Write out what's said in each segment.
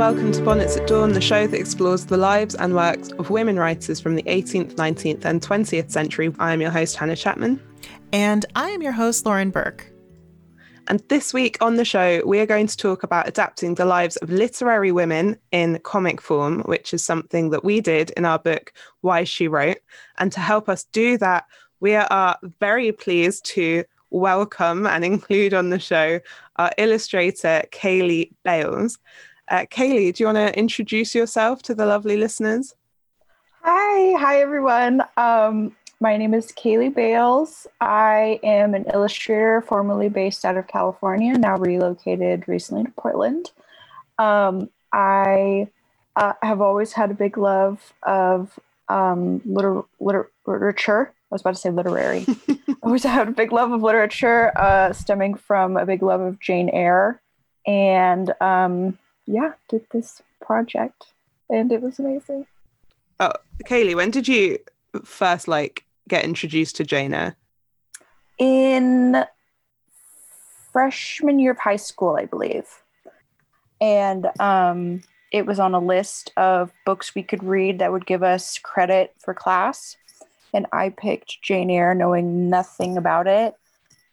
welcome to Bonnets at Dawn, the show that explores the lives and works of women writers from the 18th, 19th, and 20th century. I am your host, Hannah Chapman. And I am your host, Lauren Burke. And this week on the show, we are going to talk about adapting the lives of literary women in comic form, which is something that we did in our book, Why She Wrote. And to help us do that, we are very pleased to welcome and include on the show our illustrator, Kaylee Bales. Uh, Kaylee, do you want to introduce yourself to the lovely listeners? Hi, hi everyone. Um, my name is Kaylee Bales. I am an illustrator formerly based out of California, now relocated recently to Portland. Um, I uh, have always had a big love of um, liter- liter- literature. I was about to say literary. I always had a big love of literature, uh, stemming from a big love of Jane Eyre. And um, yeah, did this project and it was amazing. Oh, Kaylee, when did you first like get introduced to Jane Eyre? In freshman year of high school, I believe. And um, it was on a list of books we could read that would give us credit for class. And I picked Jane Eyre knowing nothing about it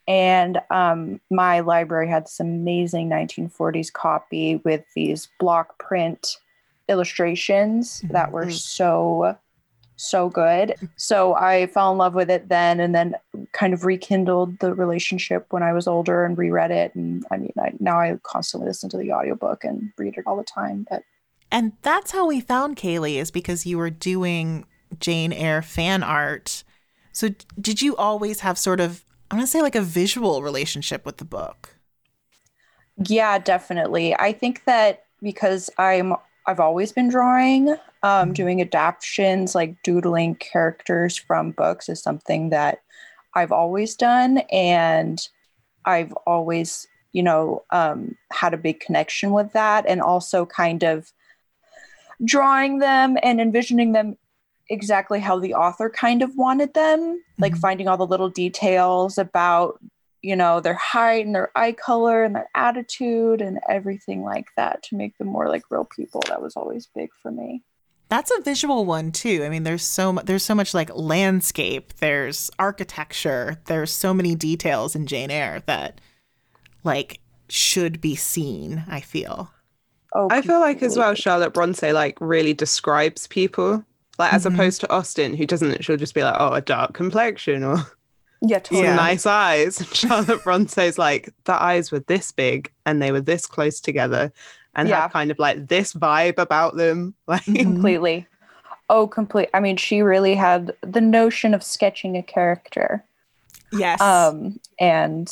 and um, my library had this amazing 1940s copy with these block print illustrations mm-hmm. that were mm-hmm. so so good so i fell in love with it then and then kind of rekindled the relationship when i was older and reread it and i mean I, now i constantly listen to the audiobook and read it all the time but and that's how we found kaylee is because you were doing jane eyre fan art so did you always have sort of I'm gonna say like a visual relationship with the book. Yeah, definitely. I think that because I'm I've always been drawing, um, mm-hmm. doing adaptations like doodling characters from books is something that I've always done, and I've always you know um, had a big connection with that, and also kind of drawing them and envisioning them exactly how the author kind of wanted them, mm-hmm. like finding all the little details about, you know, their height and their eye color and their attitude and everything like that to make them more like real people. That was always big for me. That's a visual one too. I mean, there's so much, there's so much like landscape, there's architecture, there's so many details in Jane Eyre that like should be seen, I feel. Oh, I feel like as well Charlotte Bronte like really describes people like as mm-hmm. opposed to Austen, who doesn't, she'll just be like, oh, a dark complexion or yeah, totally. nice eyes. Charlotte Bronte's like, the eyes were this big and they were this close together and yeah. have kind of like this vibe about them. Like completely. Oh, complete. I mean, she really had the notion of sketching a character. Yes. Um, and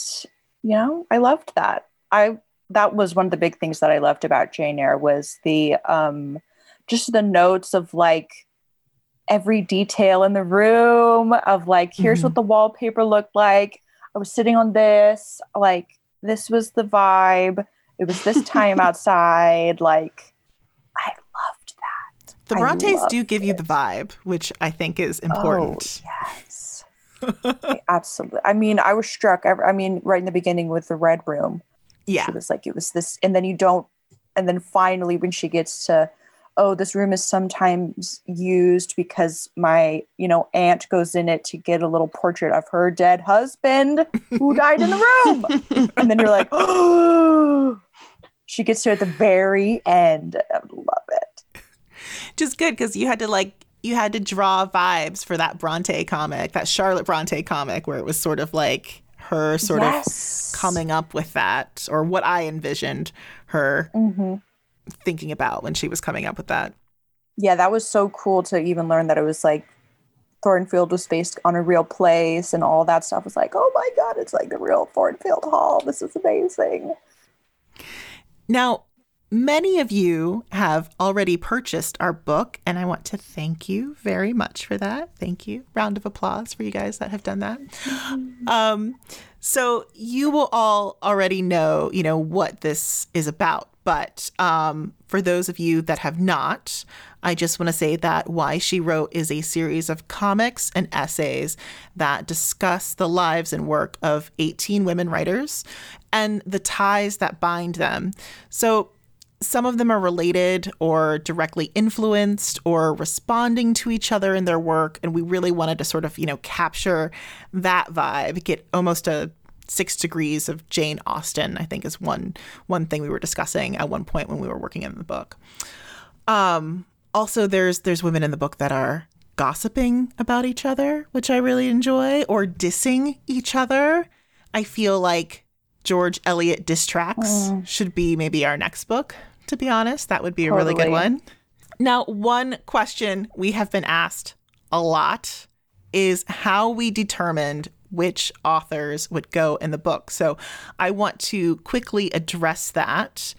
you know, I loved that. I that was one of the big things that I loved about Jane Eyre was the um just the notes of like every detail in the room of like here's mm-hmm. what the wallpaper looked like. I was sitting on this like this was the vibe. It was this time outside. Like i loved that. The brontes do give it. you the vibe which i think is important. oh, yes absolutely i mean i was struck i mean right in the beginning with the red room. Yeah. it was like it was this and then you don't and then finally when she gets to oh this room is sometimes used because my you know aunt goes in it to get a little portrait of her dead husband who died in the room. And then you're like oh. She gets to at the very end. I love it. Just good because you had to like you had to draw vibes for that bronte comic that charlotte bronte comic where it was sort of like her sort yes. of coming up with that or what i envisioned her mm-hmm thinking about when she was coming up with that. Yeah, that was so cool to even learn that it was like Thornfield was based on a real place and all that stuff was like, oh my God, it's like the real Thornfield Hall. This is amazing. Now, many of you have already purchased our book, and I want to thank you very much for that. Thank you. Round of applause for you guys that have done that. Um, so you will all already know, you know, what this is about. But um, for those of you that have not, I just want to say that Why She Wrote is a series of comics and essays that discuss the lives and work of 18 women writers and the ties that bind them. So some of them are related or directly influenced or responding to each other in their work. And we really wanted to sort of, you know, capture that vibe, get almost a six degrees of Jane Austen, I think is one one thing we were discussing at one point when we were working in the book. Um, also there's there's women in the book that are gossiping about each other, which I really enjoy, or dissing each other. I feel like George Eliot diss tracks mm. should be maybe our next book, to be honest. That would be totally. a really good one. Now, one question we have been asked a lot is how we determined which authors would go in the book. So I want to quickly address that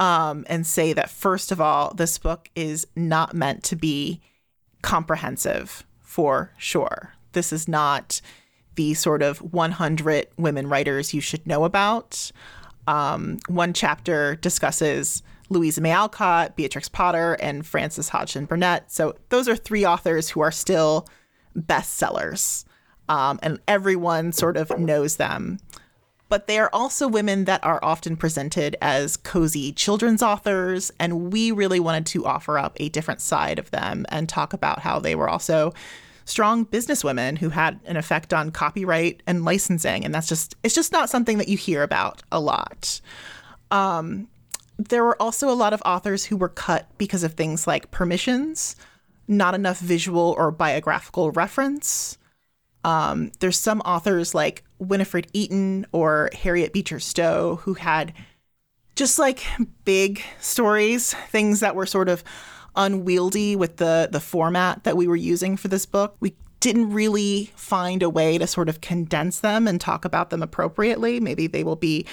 um, and say that, first of all, this book is not meant to be comprehensive for sure. This is not the sort of 100 women writers you should know about. Um, one chapter discusses Louisa May Alcott, Beatrix Potter, and Frances Hodgson Burnett. So those are three authors who are still bestsellers um, and everyone sort of knows them. But they are also women that are often presented as cozy children's authors, and we really wanted to offer up a different side of them and talk about how they were also strong businesswomen who had an effect on copyright and licensing, and that's just it's just not something that you hear about a lot. Um, there were also a lot of authors who were cut because of things like permissions, not enough visual or biographical reference, um, there's some authors like Winifred Eaton or Harriet Beecher Stowe who had just like big stories, things that were sort of unwieldy with the the format that we were using for this book. We didn't really find a way to sort of condense them and talk about them appropriately. Maybe they will be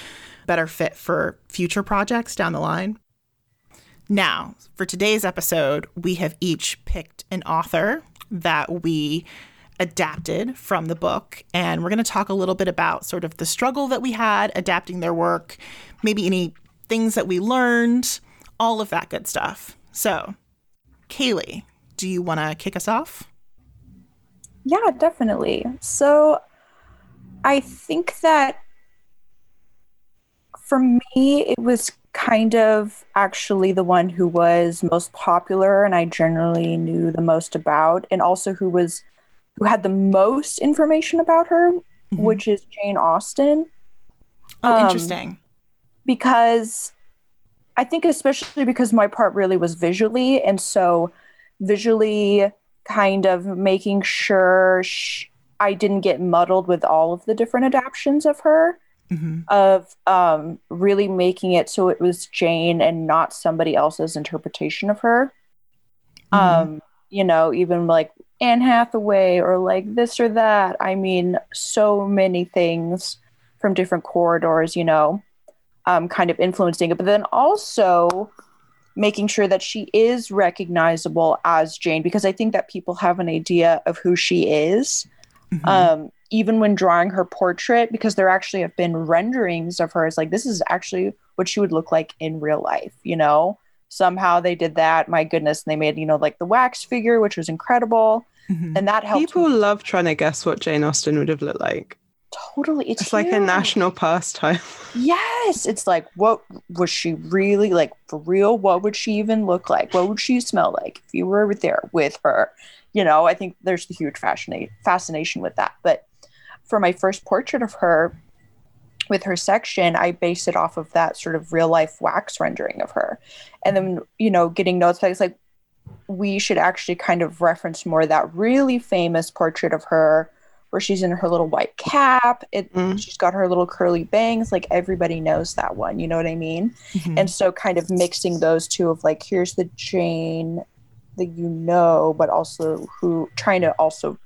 better fit for future projects down the line. Now, for today's episode, we have each picked an author that we adapted from the book. And we're going to talk a little bit about sort of the struggle that we had adapting their work, maybe any things that we learned, all of that good stuff. So, Kaylee, do you want to kick us off? Yeah, definitely. So, I think that for me, it was kind of actually the one who was most popular and I generally knew the most about, and also who was who had the most information about her, mm-hmm. which is Jane Austen. Oh, um, interesting. Because I think, especially because my part really was visually, and so visually kind of making sure sh- I didn't get muddled with all of the different adaptations of her. Mm-hmm. Of um, really making it so it was Jane and not somebody else's interpretation of her. Mm-hmm. Um, you know, even like Anne Hathaway or like this or that. I mean, so many things from different corridors, you know, um, kind of influencing it. But then also making sure that she is recognizable as Jane, because I think that people have an idea of who she is. Mm-hmm. Um, even when drawing her portrait, because there actually have been renderings of her as like, this is actually what she would look like in real life, you know? Somehow they did that. My goodness. And they made, you know, like the wax figure, which was incredible. Mm-hmm. And that helped. People me. love trying to guess what Jane Austen would have looked like. Totally. It's, it's like a national pastime. Yes. It's like, what was she really like for real? What would she even look like? What would she smell like if you were there with her? You know, I think there's a huge fascinate, fascination with that. But for my first portrait of her, with her section, I based it off of that sort of real life wax rendering of her. And then, you know, getting notes back it's like, we should actually kind of reference more that really famous portrait of her where she's in her little white cap. It, mm. She's got her little curly bangs. Like everybody knows that one. You know what I mean? Mm-hmm. And so, kind of mixing those two of like, here's the Jane that you know, but also who trying to also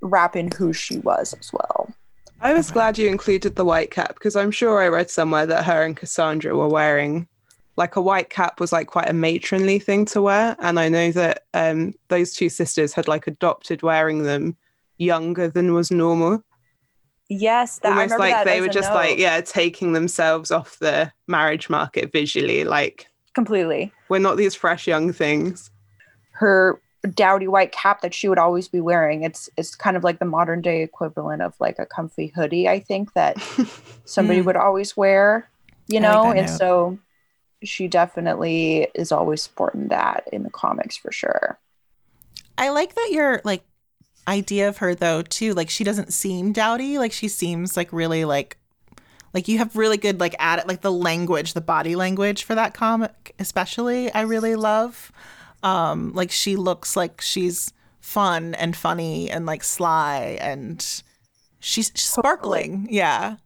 wrap in who she was as well. I was glad you included the white cap because I'm sure I read somewhere that her and Cassandra were wearing like a white cap was like quite a matronly thing to wear and i know that um, those two sisters had like adopted wearing them younger than was normal yes that, almost like they were just note. like yeah taking themselves off the marriage market visually like completely we're not these fresh young things her dowdy white cap that she would always be wearing it's it's kind of like the modern day equivalent of like a comfy hoodie i think that somebody mm. would always wear you know and note. so she definitely is always sporting that in the comics for sure. I like that you're like idea of her though too. Like she doesn't seem dowdy. Like she seems like really like like you have really good like at it like the language, the body language for that comic especially. I really love. Um like she looks like she's fun and funny and like sly and she's sparkling. Yeah.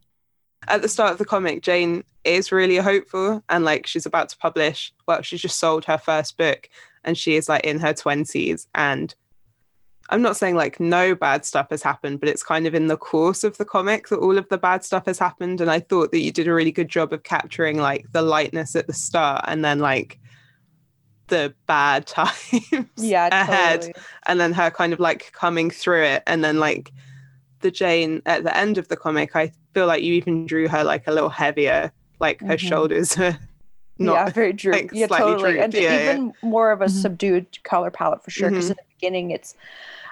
At the start of the comic, Jane is really hopeful and like she's about to publish. Well, she's just sold her first book and she is like in her 20s and I'm not saying like no bad stuff has happened, but it's kind of in the course of the comic that all of the bad stuff has happened. And I thought that you did a really good job of capturing like the lightness at the start and then like the bad times yeah, ahead totally. and then her kind of like coming through it and then like the Jane at the end of the comic, I feel like you even drew her like a little heavier, like her Mhm. shoulders are not yeah, very true. like, yeah, totally. drooped. And Yeah, yeah. even more of a Mhm. subdued color palette for sure. Because Mhm. in the beginning, it's,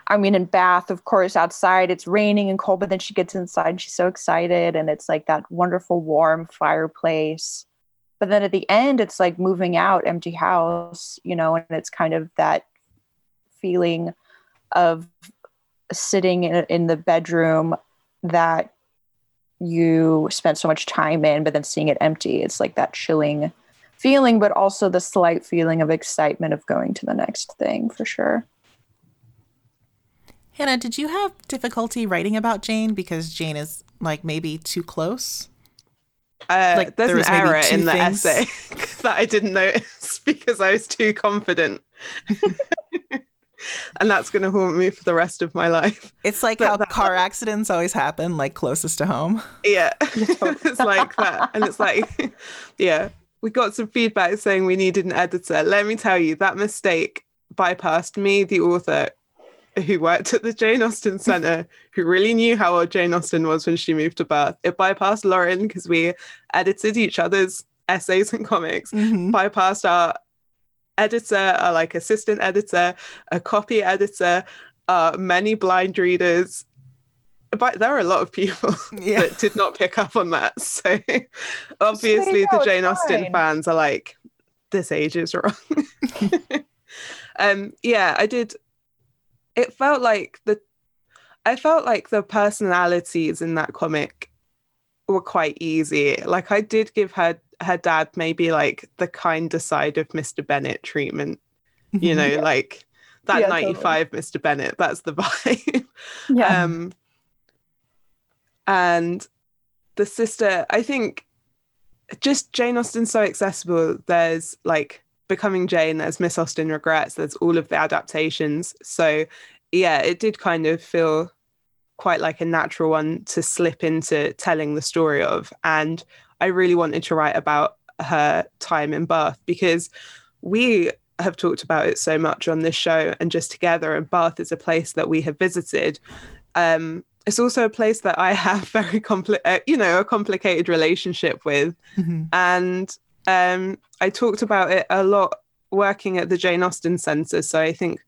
I mean, in Bath, of course, outside it's raining and cold, but then she gets inside and she's so excited, and it's like that wonderful warm fireplace. But then at the end, it's like moving out, empty house, you know, and it's kind of that feeling of sitting in, in the bedroom that you spent so much time in, but then seeing it empty. It's like that chilling feeling, but also the slight feeling of excitement of going to the next thing for sure. Hannah, did you have difficulty writing about Jane because Jane is like maybe too close? Uh, Like, there's there an error in the things. essay that I didn't notice because I was too confident. and that's going to haunt me for the rest of my life. It's like But how that- car accidents always happen like closest to home. Yeah, it's like that. And it's like, yeah, we got some feedback saying we needed an editor. Let me tell you, that mistake bypassed me, the author who worked at the Jane Austen Centre, who really knew how old Jane Austen was when she moved to Bath. It bypassed Lauren because we edited each other's essays and comics, Mhm. bypassed our editor, our like assistant editor, a copy editor, uh, many blind readers. But there are a lot of people Yeah. that did not pick up on that. So obviously, the Jane Austen fine. fans are like, this age is wrong. um, yeah, I did. It felt like the, I felt like the personalities in that comic were quite easy. Like I did give her her dad maybe like the kinder side of Mr. Bennet treatment. You know, Yeah. like that Yeah, totally. 95 Mr. Bennet. That's the vibe. Yeah. Um, and the sister, I think, just Jane Austen's so accessible. There's like Becoming Jane, there's Miss Austen Regrets, there's all of the adaptations. So, yeah, it did kind of feel quite like a natural one to slip into telling the story of. And I really wanted to write about her time in Bath because we have talked about it so much on this show and just together. And Bath is a place that we have visited. Um, it's also a place that I have very compli- uh, you know, a complicated relationship with, Mhm. and um, I talked about it a lot working at the Jane Austen Centre. So I think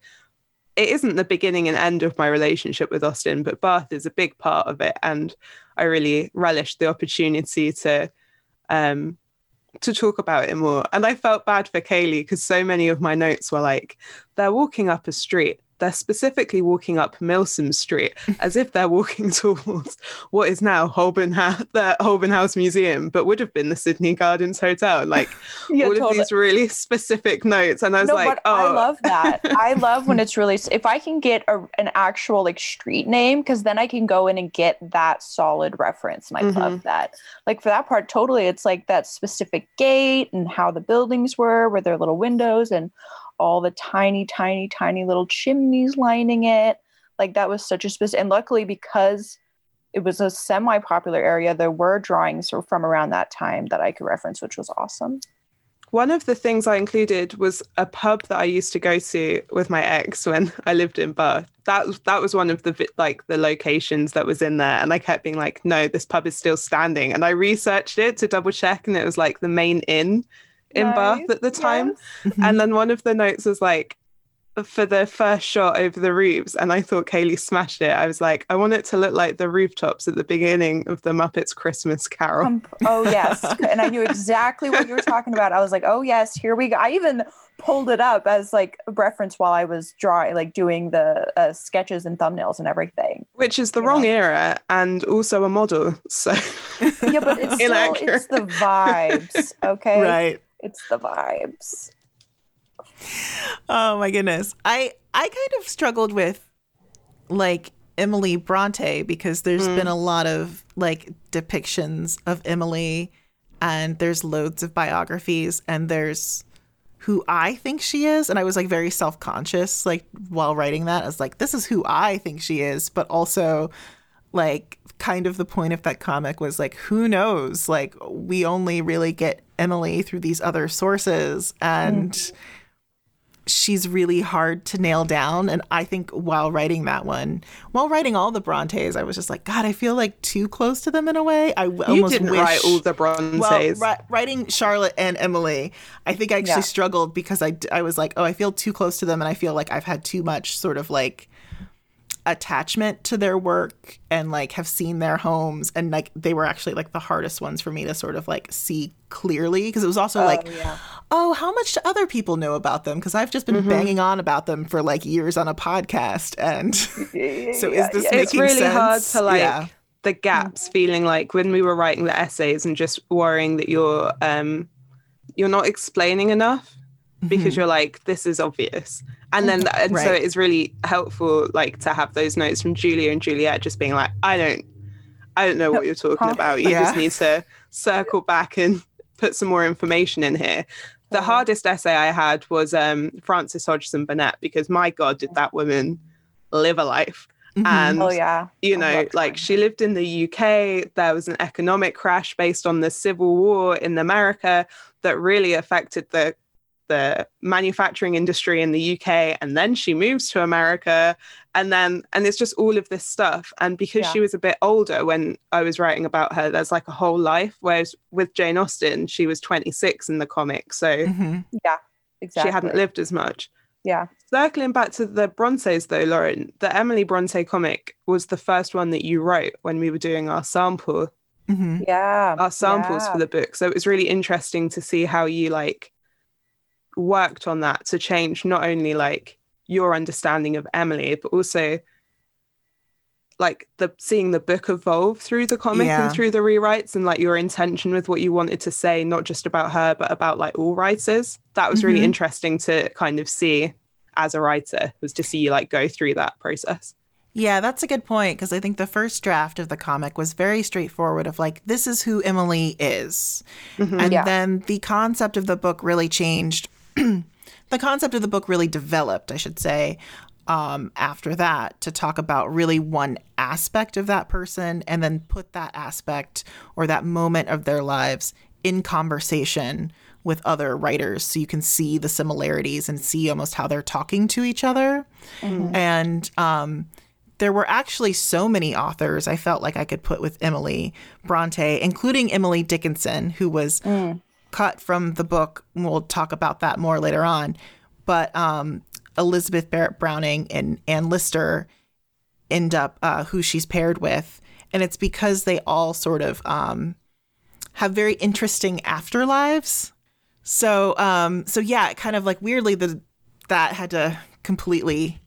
it isn't the beginning and end of my relationship with Austen, but Bath is a big part of it, and I really relished the opportunity to um, to talk about it more. And I felt bad for Kaylee because so many of my notes were like, they're walking up a street. They're specifically walking up Milsom Street as if they're walking towards what is now Holburne House, the Holburne House Museum, but would have been the Sydney Gardens Hotel. Like yeah, all of these really specific notes. And I was no, like, but oh, I love that. I love when it's really if I can get a, an actual like street name because then I can go in and get that solid reference. And I Mm-hmm. love that. Like for that part, totally. It's like that specific gate and how the buildings were, where their little windows and all the tiny, tiny, tiny little chimneys lining it. Like that was such a specific. And luckily, because it was a semi-popular area, there were drawings from around that time that I could reference, which was awesome. One of the things I included was a pub that I used to go to with my ex when I lived in Bath. That was- that was one of the like the locations that was in there, and I kept being like, "No, this pub is still standing." And I researched it to double check, and it was like the main inn in Bath at the time. yes. And then one of the notes was like, for the first shot over the roofs, and I thought Kaylee smashed it. I was like, I want it to look like the rooftops at the beginning of the Muppets Christmas Carol. Um, oh yes, and I knew exactly what you were talking about. I was like, oh yes, here we go. I even pulled it up as like a reference while I was drawing, like doing the uh, sketches and thumbnails and everything. Which is the wrong know? era and also a model. So yeah, but it's still, it's the vibes. Okay, right. It's the vibes. Oh my goodness, I I kind of struggled with like Emily Bronte because there's mm. been a lot of like depictions of Emily and there's loads of biographies and there's who I think she is. And I was like very self conscious, like while writing that. I was like, this is who I think she is. But also, like, kind of the point of that comic was like, who knows? Like, we only really get Emily through these other sources. And. Mm-hmm she's really hard to nail down. And I think while writing that one, while writing all the Brontes, I was just like, God, I feel like too close to them in a way. I you almost didn't wish, write all the Brontes. Well, ri- writing Charlotte and Emily, I think I actually yeah. struggled because I, I was like, oh, I feel too close to them, and I feel like I've had too much sort of like attachment to their work and like have seen their homes and like they were actually like the hardest ones for me to sort of like see clearly because it was also oh, like yeah. oh how much do other people know about them because i've just been mm-hmm. banging on about them for like years on a podcast and so is this yeah. it's really sense? hard to like yeah. the gaps feeling like when we were writing the essays and just worrying that you're um you're not explaining enough because mm-hmm. you're like this is obvious and then and right. so it is really helpful like to have those notes from julia and juliet just being like i don't i don't know what you're talking about you yeah. just need to circle back and put some more information in here the mm-hmm. hardest essay i had was um, frances hodgson burnett because my god did that woman live a life mm-hmm. and oh yeah you know like she lived in the uk there was an economic crash based on the civil war in america that really affected the the manufacturing industry in the UK and then she moves to America and then and it's just all of this stuff and because yeah. she was a bit older when I was writing about her there's like a whole life whereas with Jane Austen she was 26 in the comic so mm-hmm. yeah exactly she hadn't lived as much yeah circling back to the Brontes though Lauren the Emily Bronte comic was the first one that you wrote when we were doing our sample mm-hmm. yeah our samples yeah. for the book so it was really interesting to see how you like worked on that to change not only like your understanding of Emily, but also like the seeing the book evolve through the comic yeah. and through the rewrites and like your intention with what you wanted to say, not just about her, but about like all writers. That was mm-hmm. really interesting to kind of see as a writer, was to see you like go through that process. Yeah, that's a good point because I think the first draft of the comic was very straightforward of like this is who Emily is. Mm-hmm. And yeah. then the concept of the book really changed the concept of the book really developed, I should say, um, after that to talk about really one aspect of that person and then put that aspect or that moment of their lives in conversation with other writers so you can see the similarities and see almost how they're talking to each other. Mm-hmm. And um, there were actually so many authors I felt like I could put with Emily Bronte, including Emily Dickinson, who was mm cut from the book. We'll talk about that more later on. But um, Elizabeth Barrett Browning and Anne Lister end up uh, who she's paired with. And it's because they all sort of um, have very interesting afterlives. So, um, so yeah, kind of like weirdly, the that had to completely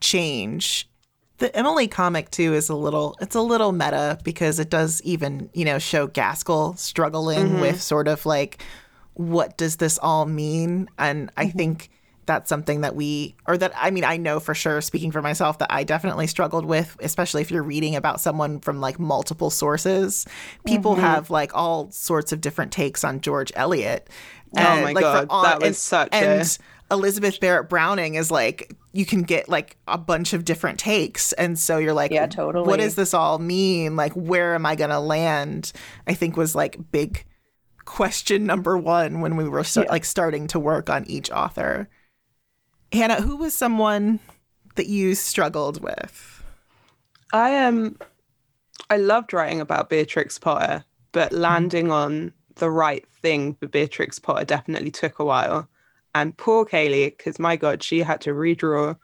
change the Emily comic too is a little it's a little meta because it does even, you know, show Gaskell struggling mm-hmm. with sort of like what does this all mean? And I mm-hmm. think that's something that we or that I mean I know for sure speaking for myself that I definitely struggled with especially if you're reading about someone from like multiple sources people mm-hmm. have like all sorts of different takes on George Eliot and, oh my like, god all, that was and, such and a... Elizabeth Barrett Browning is like you can get like a bunch of different takes. And so you're like yeah totally. what does this all mean? Like where am i going to land? I think was like big question number one when we were start, yeah. like starting to work on each author. Hannah who was someone that you struggled with? I am um, i loved writing about beatrix potter but landing on the right thing for beatrix potter definitely took a while And poor Kaylee, because my God, she had to redraw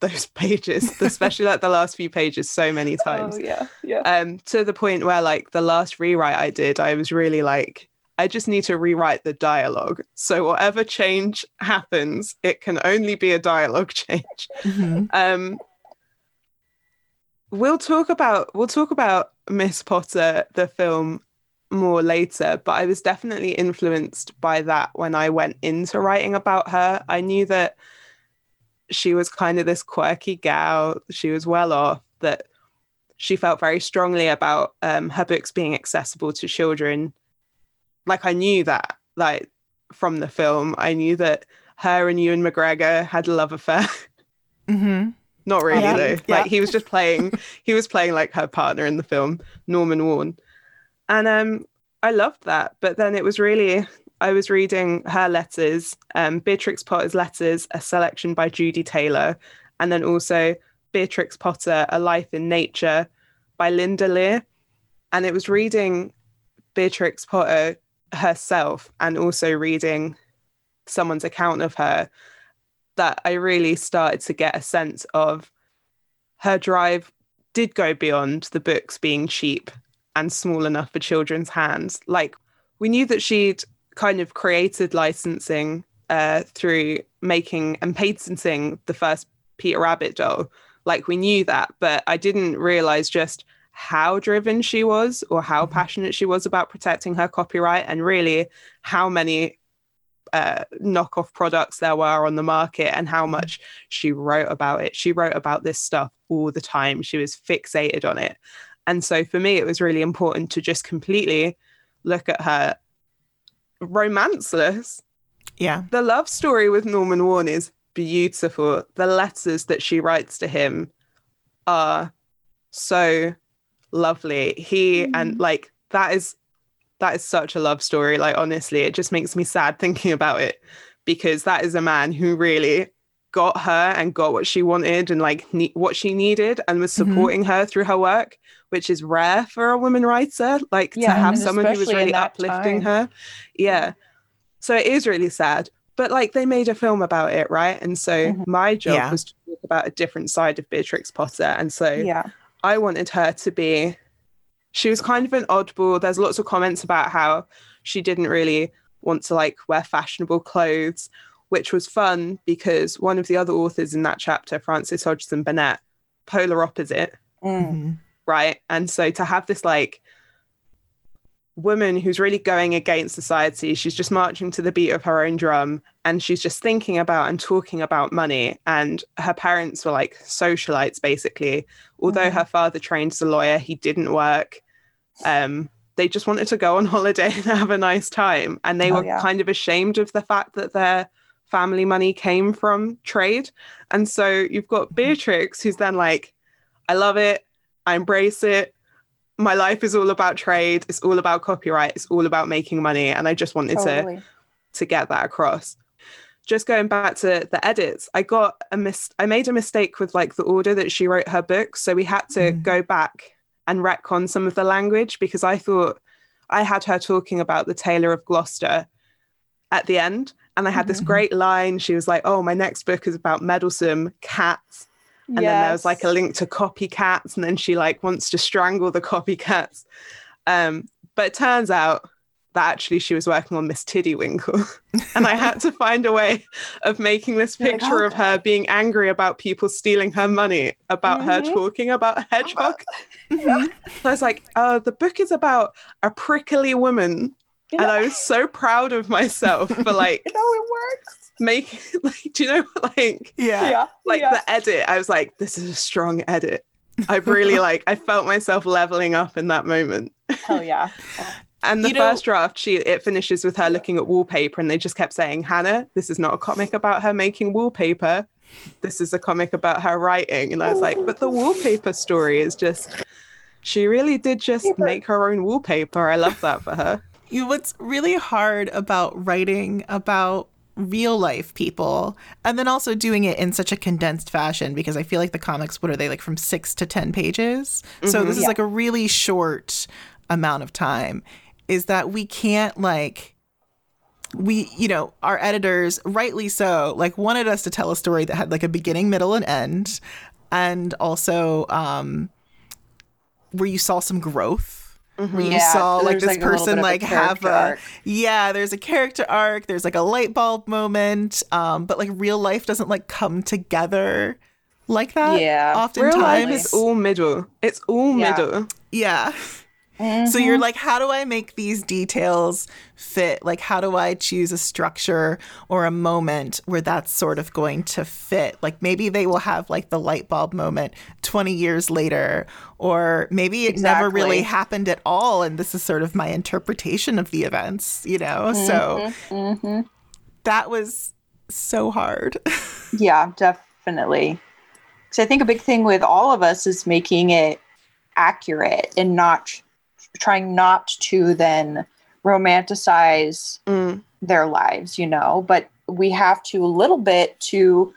those pages, especially like the last few pages, so many times. Oh yeah, yeah. Um, to the point where like the last rewrite I did, I was really like, I just need to rewrite the dialogue. So whatever change happens, it can only be a dialogue change. Mhm. Um, we'll talk about we'll talk about Miss Potter, the film, more later. But I was definitely influenced by that when I went into writing about her. I knew that she was kind of this quirky gal. She was well off. That she felt very strongly about um, her books being accessible to children. Like I knew that, like from the film, I knew that her and Ewan McGregor had a love affair. Mhm. Not really Yeah, though. yeah. Like he was just playing he was playing like her partner in the film, Norman Warne. And um I loved that. But then it was really I was reading her letters, um, Beatrix Potter's letters, a selection by Judy Taylor, and then also Beatrix Potter, A Life in Nature by Linda Lear. And it was reading Beatrix Potter herself and also reading someone's account of her that I really started to get a sense of her drive did go beyond the books being cheap and small enough for children's hands. Like we knew that she'd kind of created licensing uh, through making and patenting the first Peter Rabbit doll. Like we knew that, but I didn't realize just how driven she was or how passionate she was about protecting her copyright and really how many uh, knockoff products there were on the market and how much she wrote about it. She wrote about this stuff all the time. She was fixated on it. And so for me, it was really important to just completely look at her romanceless. Yeah. The love story with Norman Warne is beautiful. The letters that she writes to him are so lovely. He mm-hmm. and like that is that is such a love story. Like honestly, it just makes me sad thinking about it because that is a man who really got her and got what she wanted and like ne- what she needed and was Mhm. supporting her through her work, which is rare for a woman writer. Like Yeah, to have someone who was really uplifting time. her. Yeah. So it is really sad. But like they made a film about it, right? And so Mhm. my job Yeah. was to talk about a different side of Beatrix Potter. And so yeah. I wanted her to be she was kind of an oddball. There's lots of comments about how she didn't really want to like wear fashionable clothes, which was fun because one of the other authors in that chapter, Frances Hodgson Burnett, polar opposite, Mm. Right? And so to have this like woman who's really going against society, she's just marching to the beat of her own drum and she's just thinking about and talking about money. And her parents were like socialites, basically. Although Mhm. her father trained as a lawyer, he didn't work. Um, they just wanted to go on holiday and have a nice time. And they Oh, were yeah. kind of ashamed of the fact that their family money came from trade. And so you've got Beatrix, who's then like, I love it. I embrace it. My life is all about trade. It's all about copyright. It's all about making money. And I just wanted to Totally. to get that across. Just going back to the edits, I got a mis- I made a mistake with like the order that she wrote her book. So we had to Mhm. go back and retcon some of the language because I thought I had her talking about the Tailor of Gloucester at the end. And I had this Mhm. great line. She was like, Oh, my next book is about meddlesome cats and then there was like a link to copycats and then she like wants to strangle the copycats um but it turns out that actually she was working on miss tiggy-winkle and i had to find a way of making this picture of her being angry about people stealing her money about her Mhm. talking about a hedgehog Mhm. so i was like uh the book is about a prickly woman and Yeah. i was so proud of myself for like You know, it works. making like do you know like Yeah. Yeah. like yeah. the edit i was like this is a strong edit I've really like i felt myself leveling up in that moment Hell yeah. and the You know- first draft she it finishes with her looking at wallpaper and they just kept saying hannah this is not a comic about her making wallpaper this is a comic about her writing and i was like but the wallpaper story is just she really did just make her own wallpaper i love that for her You what's really hard about writing about real life people and then also doing it in such a condensed fashion because I feel like the comics what are they like from 6 to 10 pages. So Mhm. this is like a really short amount of time is that we can't like we, you know, our editors, rightly so, like wanted us to tell a story that had like a beginning, middle, and end, and also um, where you saw some growth. Mm-hmm. Where you Yeah, saw like this like, person bit of a like have a arc. yeah, there's a character arc, there's like a light bulb moment, um, but like real life doesn't like come together like that. Yeah, oftentimes. Real life is all middle. It's all Yeah. middle. Yeah. So you're like, how do I make these details fit? Like, how do I choose a structure or a moment where that's sort of going to fit? Like, maybe they will have like the light bulb moment 20 years later, or maybe it never really happened at all. And this is sort of my interpretation of the events, you know? So hmm that was so hard. Yeah, definitely. Because I think a big thing with all of us is making it accurate and not trying not to then romanticize Mm. their lives, you know, but we have to a little bit to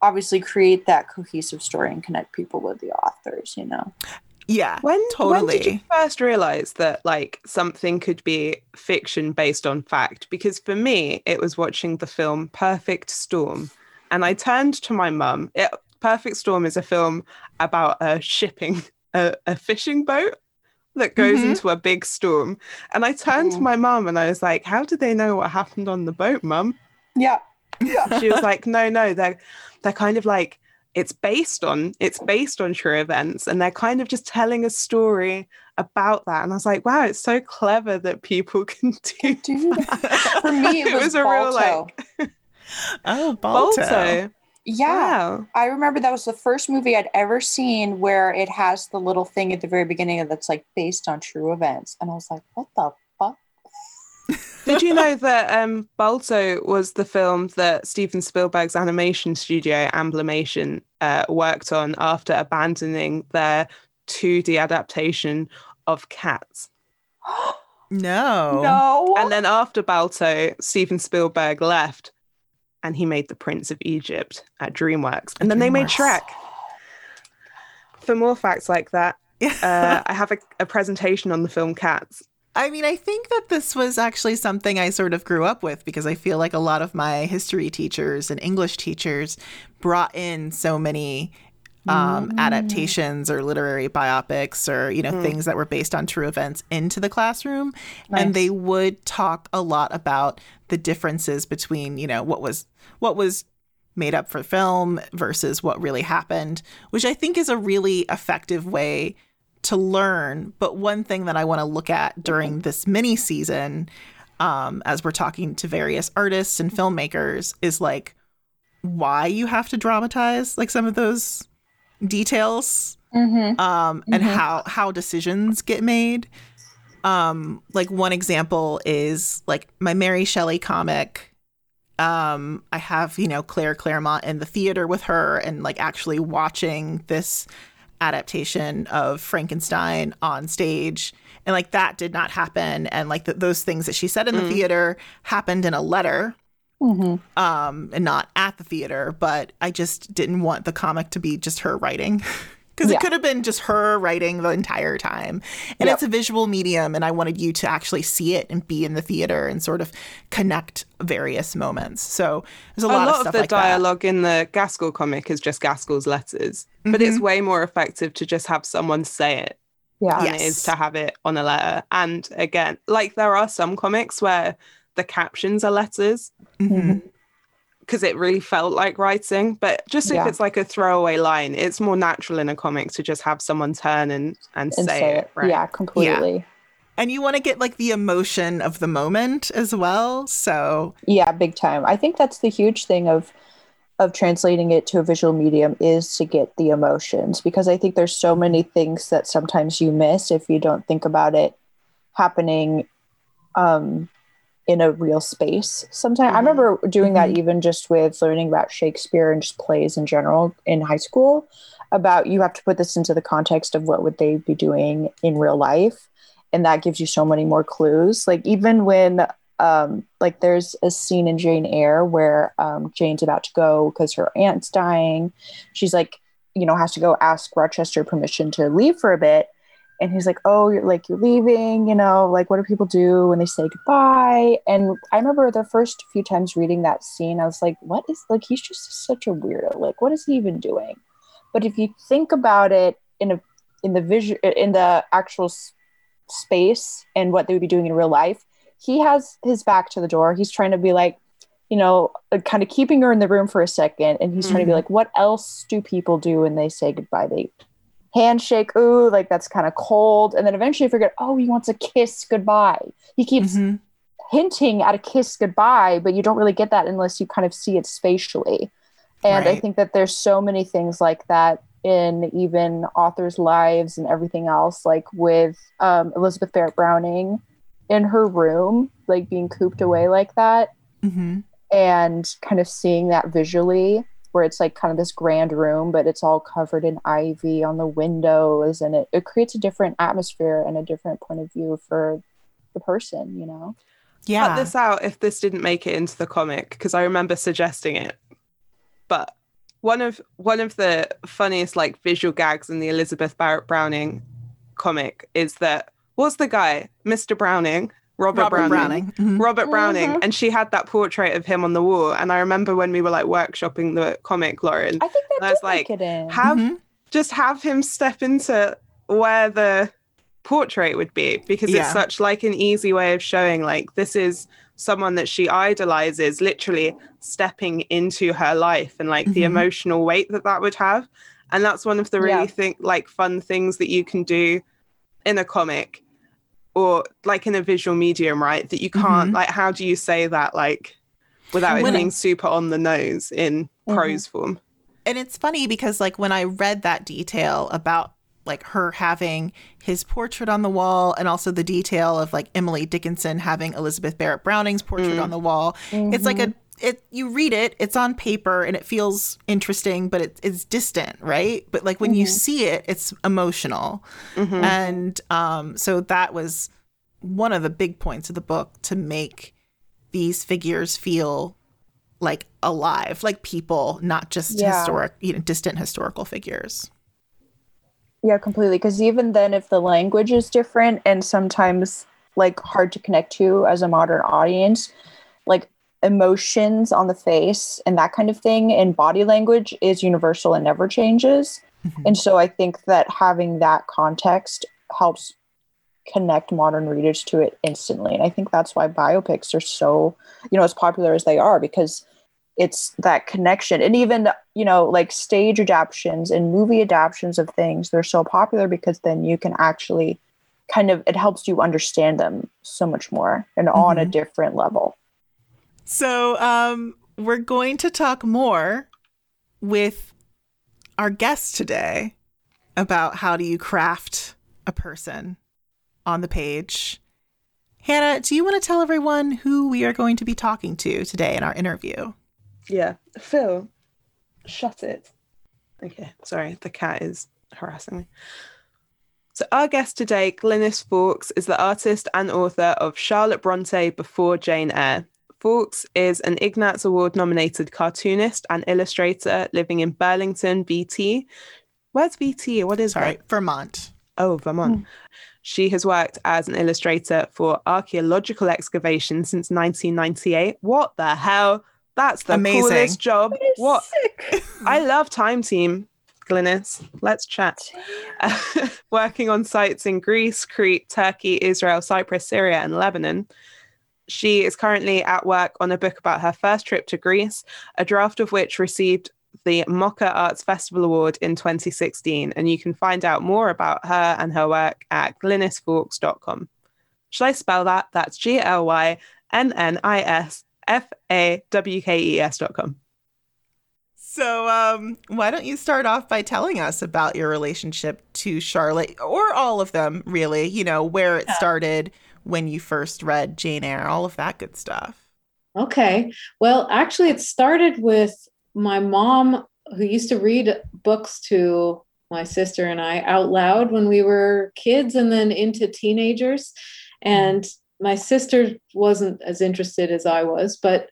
obviously create that cohesive story and connect people with the authors, you know. yeah. When, when did you Totally. first realize that like something could be fiction based on fact? Because for me, it was watching the film Perfect Storm, and I turned to my mum. Perfect Storm is a film about a shipping a, a fishing boat that goes Mhm. into a big storm, and I turned to my mum and I was like, "How did they know what happened on the boat, mum?" Yeah. she was like no no they're they're kind of like it's based on it's based on true events and they're kind of just telling a story about that and i was like wow it's so clever that people can do Do that. For me, it It was, was a real, Balto. like- Oh, Balto. Balto. Yeah. wow I remember that was the first movie I'd ever seen where it has the little thing at the very beginning that's like based on true events. And I was like, what the fuck? did you know that um balto was the film that steven spielberg's animation studio amblimation uh, worked on after abandoning their 2d adaptation of cats No. No. And then after Balto, Steven Spielberg left and he made The Prince of Egypt at DreamWorks. And then they made DreamWorks. Shrek. For more facts like that, uh, I have a, a presentation on the film Cats. I mean, I think that this was actually something I sort of grew up with because I feel like a lot of my history teachers and English teachers brought in so many um, adaptations or literary biopics or, you know, things that were based on true events into the classroom. And they would talk a lot about the differences between, you know, what was what was made up for film versus what really happened, which I think is a really effective way to learn. But one thing that I want to look at during this mini season, um, as we're talking to various artists and filmmakers, is like why you have to dramatize like some of those details Mm-hmm. um, and Mhm. how how decisions get made. Um, like one example is like my Mary Shelley comic. Um, I have you know Claire Clairmont in the theater with her and like actually watching this adaptation of Frankenstein on stage. And like that did not happen. And like th- those things that she said in the Mm. theater happened in a letter Mm-hmm. um, and not at the theater, but I just didn't want the comic to be just her writing. Because Yeah. it could have been just her writing the entire time. And Yep. it's a visual medium, and I wanted you to actually see it and be in the theater and sort of connect various moments. So there's a, A lot, lot, of of, the like that. dialogue in the Gaskell comic is just Gaskell's letters, but it's way more effective to just have someone say it Yeah. than Yes. it is to have it on a letter. And again, like there are some comics where the captions are letters Mhm. because it really felt like writing. But just if Yeah. it's like a throwaway line, it's more natural in a comic to just have someone turn and and, And say, say it. it. Right? Yeah, completely. And you want to get like the emotion of the moment as well. So Yeah, big time. I think that's the huge thing of of translating it to a visual medium is to get the emotions because I think there's so many things that sometimes you miss if you don't think about it happening um in a real space. Sometimes I Mhm. remember doing that Mhm. even just with learning about Shakespeare and just plays in general in high school about you have to put this into the context of what would they be doing in real life and that gives you so many more clues like even when um like there's a scene in jane eyre where um jane's about to go because her aunt's dying she's like you know has to go ask rochester permission to leave for a bit and he's like, "Oh, you're like you're leaving, you know, like what do people do when they say goodbye?" And I remember the first few times reading that scene, I was like, "What is like he's just such a weirdo. Like what is he even doing?" But if you think about it in a in the vision in the actual s- space and what they would be doing in real life, he has his back to the door. He's trying to be like, you know, uh, kind of keeping her in the room for a second, and he's trying to be Mhm. like, "What else do people do when they say goodbye?" They handshake, ooh, like that's kind of cold. And then eventually you figure, oh, he wants a kiss goodbye. He keeps Mhm. hinting at a kiss goodbye, but you don't really get that unless you kind of see it spatially. And I think that there's so many things like that in even authors' lives and everything else, like with um, Elizabeth Barrett Browning in her room, like being cooped away like that Mhm. and kind of seeing that visually where it's like kind of this grand room but it's all covered in ivy on the windows and it, it creates a different atmosphere and a different point of view for the person you know Yeah. cut this out if this didn't make it into the comic because I remember suggesting it. But one of one of the funniest like visual gags in the Elizabeth Barrett Browning comic is that what's the guy, Mr. Browning, Robert, Robert Browning. Browning. Mhm. Robert Browning, Mhm. and she had that portrait of him on the wall. And I remember when we were like workshopping the comic, Lauren, i think that And I was make like, it in have Mhm. just have him step into where the portrait would be because Yeah. it's such like an easy way of showing like this is someone that she idolizes literally stepping into her life and like the Mhm. emotional weight that that would have and that's one of the really Yeah. think like fun things that you can do in a comic or like in a visual medium right that you can't Mhm. like how do you say that like without it When- being super on the nose in Mhm. prose form And it's funny because like when I read that detail about like her having his portrait on the wall and also the detail of like Emily Dickinson having Elizabeth Barrett Browning's portrait Mm. on the wall. It's like a it you read it, it's on paper and it feels interesting, but it, it's distant, right? But like when you Mhm. see it, it's emotional. Mhm. And um, so that was one of the big points of the book to make these figures feel like alive, like people, not just Yeah. historic, you know, distant historical figures. Yeah, completely. Because even then, if the language is different and sometimes like hard to connect to as a modern audience, like emotions on the face and that kind of thing and body language is universal and never changes. Mhm. And so I think that having that context helps connect modern readers to it instantly. And I think that's why biopics are so, you know, as popular as they are because it's that connection. And even, you know, like stage adaptations and movie adaptations of things, they're so popular because then you can actually kind of it helps you understand them so much more and on a Mhm. different level. So um, we're going to talk more with our guest today about how do you craft a person on the page. Hannah, do you want to tell everyone who we are going to be talking to today in our interview? Yeah. Phil, shut it. Okay, sorry, the cat is harassing me. So, our guest today, Glynis Fawkes, is the artist and author of Charlotte Bronte Before Jane Eyre. Fawkes is an Ignatz Award nominated cartoonist and illustrator living in Burlington, BT. Where's BT? What is Sorry, that? Vermont. Oh, Vermont. She has worked as an illustrator for archaeological excavations since 1998. What the hell? That's the Amazing. coolest job. What? Sick. I love Time Team, Glynis. Let's chat. working on sites in Greece, Crete, Turkey, Israel, Cyprus, Syria, and Lebanon. She is currently at work on a book about her first trip to Greece, a draft of which received the MoCCA Arts Festival Award in 2016. And you can find out more about her and her work at glynisfawkes.com. Shall I spell that? That's G L Y N N I S F A W K E S.com. So, um, why don't you start off by telling us about your relationship to Charlotte, or all of them, really? You know, where it started, when you first read Jane Eyre, all of that good stuff. Okay. Well, actually, it started with my mom, who used to read books to my sister and I out loud when we were kids and then into teenagers. And my sister wasn't as interested as I was, but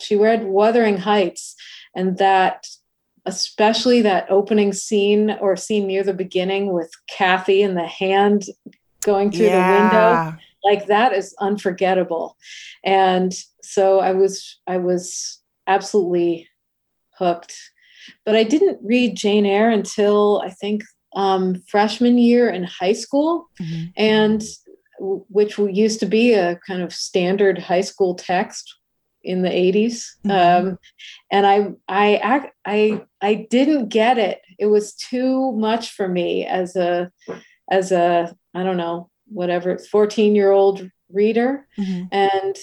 she read Wuthering Heights, and that especially that opening scene or scene near the beginning with Kathy and the hand going through yeah. the window. Like that is unforgettable. And so I was I was absolutely hooked. But I didn't read Jane Eyre until I think um, freshman year in high school, mm-hmm. and which used to be a kind of standard high school text in the 80s mm-hmm. um, and I, I i i didn't get it it was too much for me as a as a i don't know whatever it's 14 year old reader. Mm-hmm. and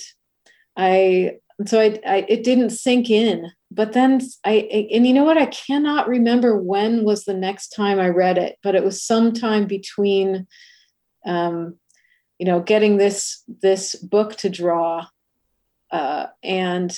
i so I, I it didn't sink in. But then I and you know what? I cannot remember when was the next time I read it, but it was sometime between um, you know getting this this book to draw uh, and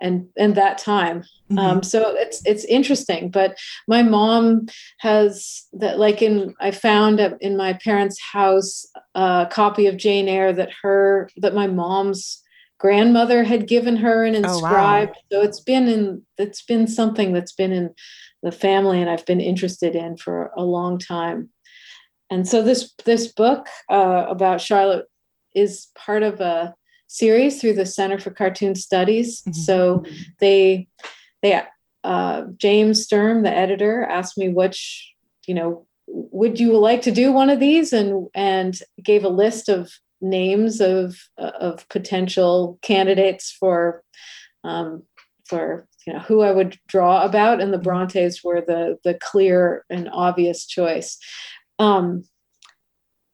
and and that time mm-hmm. um, so it's it's interesting but my mom has that like in i found in my parents house a copy of jane eyre that her that my mom's grandmother had given her and inscribed. Oh, wow. So it's been in it's been something that's been in the family and I've been interested in for a long time. And so this this book uh, about Charlotte is part of a series through the Center for Cartoon Studies. Mm-hmm. So they they uh, James Sturm, the editor, asked me which you know would you like to do one of these and and gave a list of names of of potential candidates for um, for you know who I would draw about, and the mm-hmm. Brontes were the the clear and obvious choice. Um,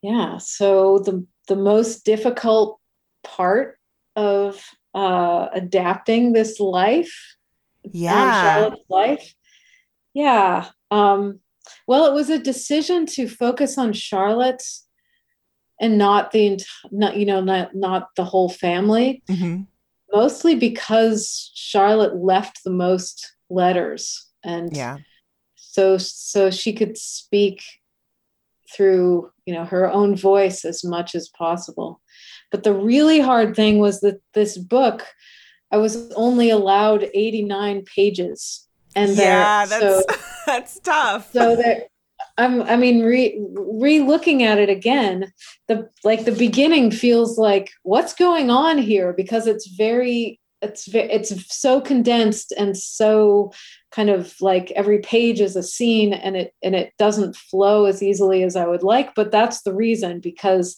yeah, so the the most difficult part of uh, adapting this life, um, yeah, Charlotte's life, yeah. Um, well, it was a decision to focus on Charlotte and not the not you know not not the whole family mm-hmm. mostly because charlotte left the most letters and yeah so so she could speak through you know her own voice as much as possible but the really hard thing was that this book i was only allowed 89 pages. And yeah that's so, that's tough. So that I'm, I mean, re re looking at it again, the like the beginning feels like what's going on here? Because it's very it's it's so condensed and so kind of like every page is a scene and it and it doesn't flow as easily as I would like. But that's the reason because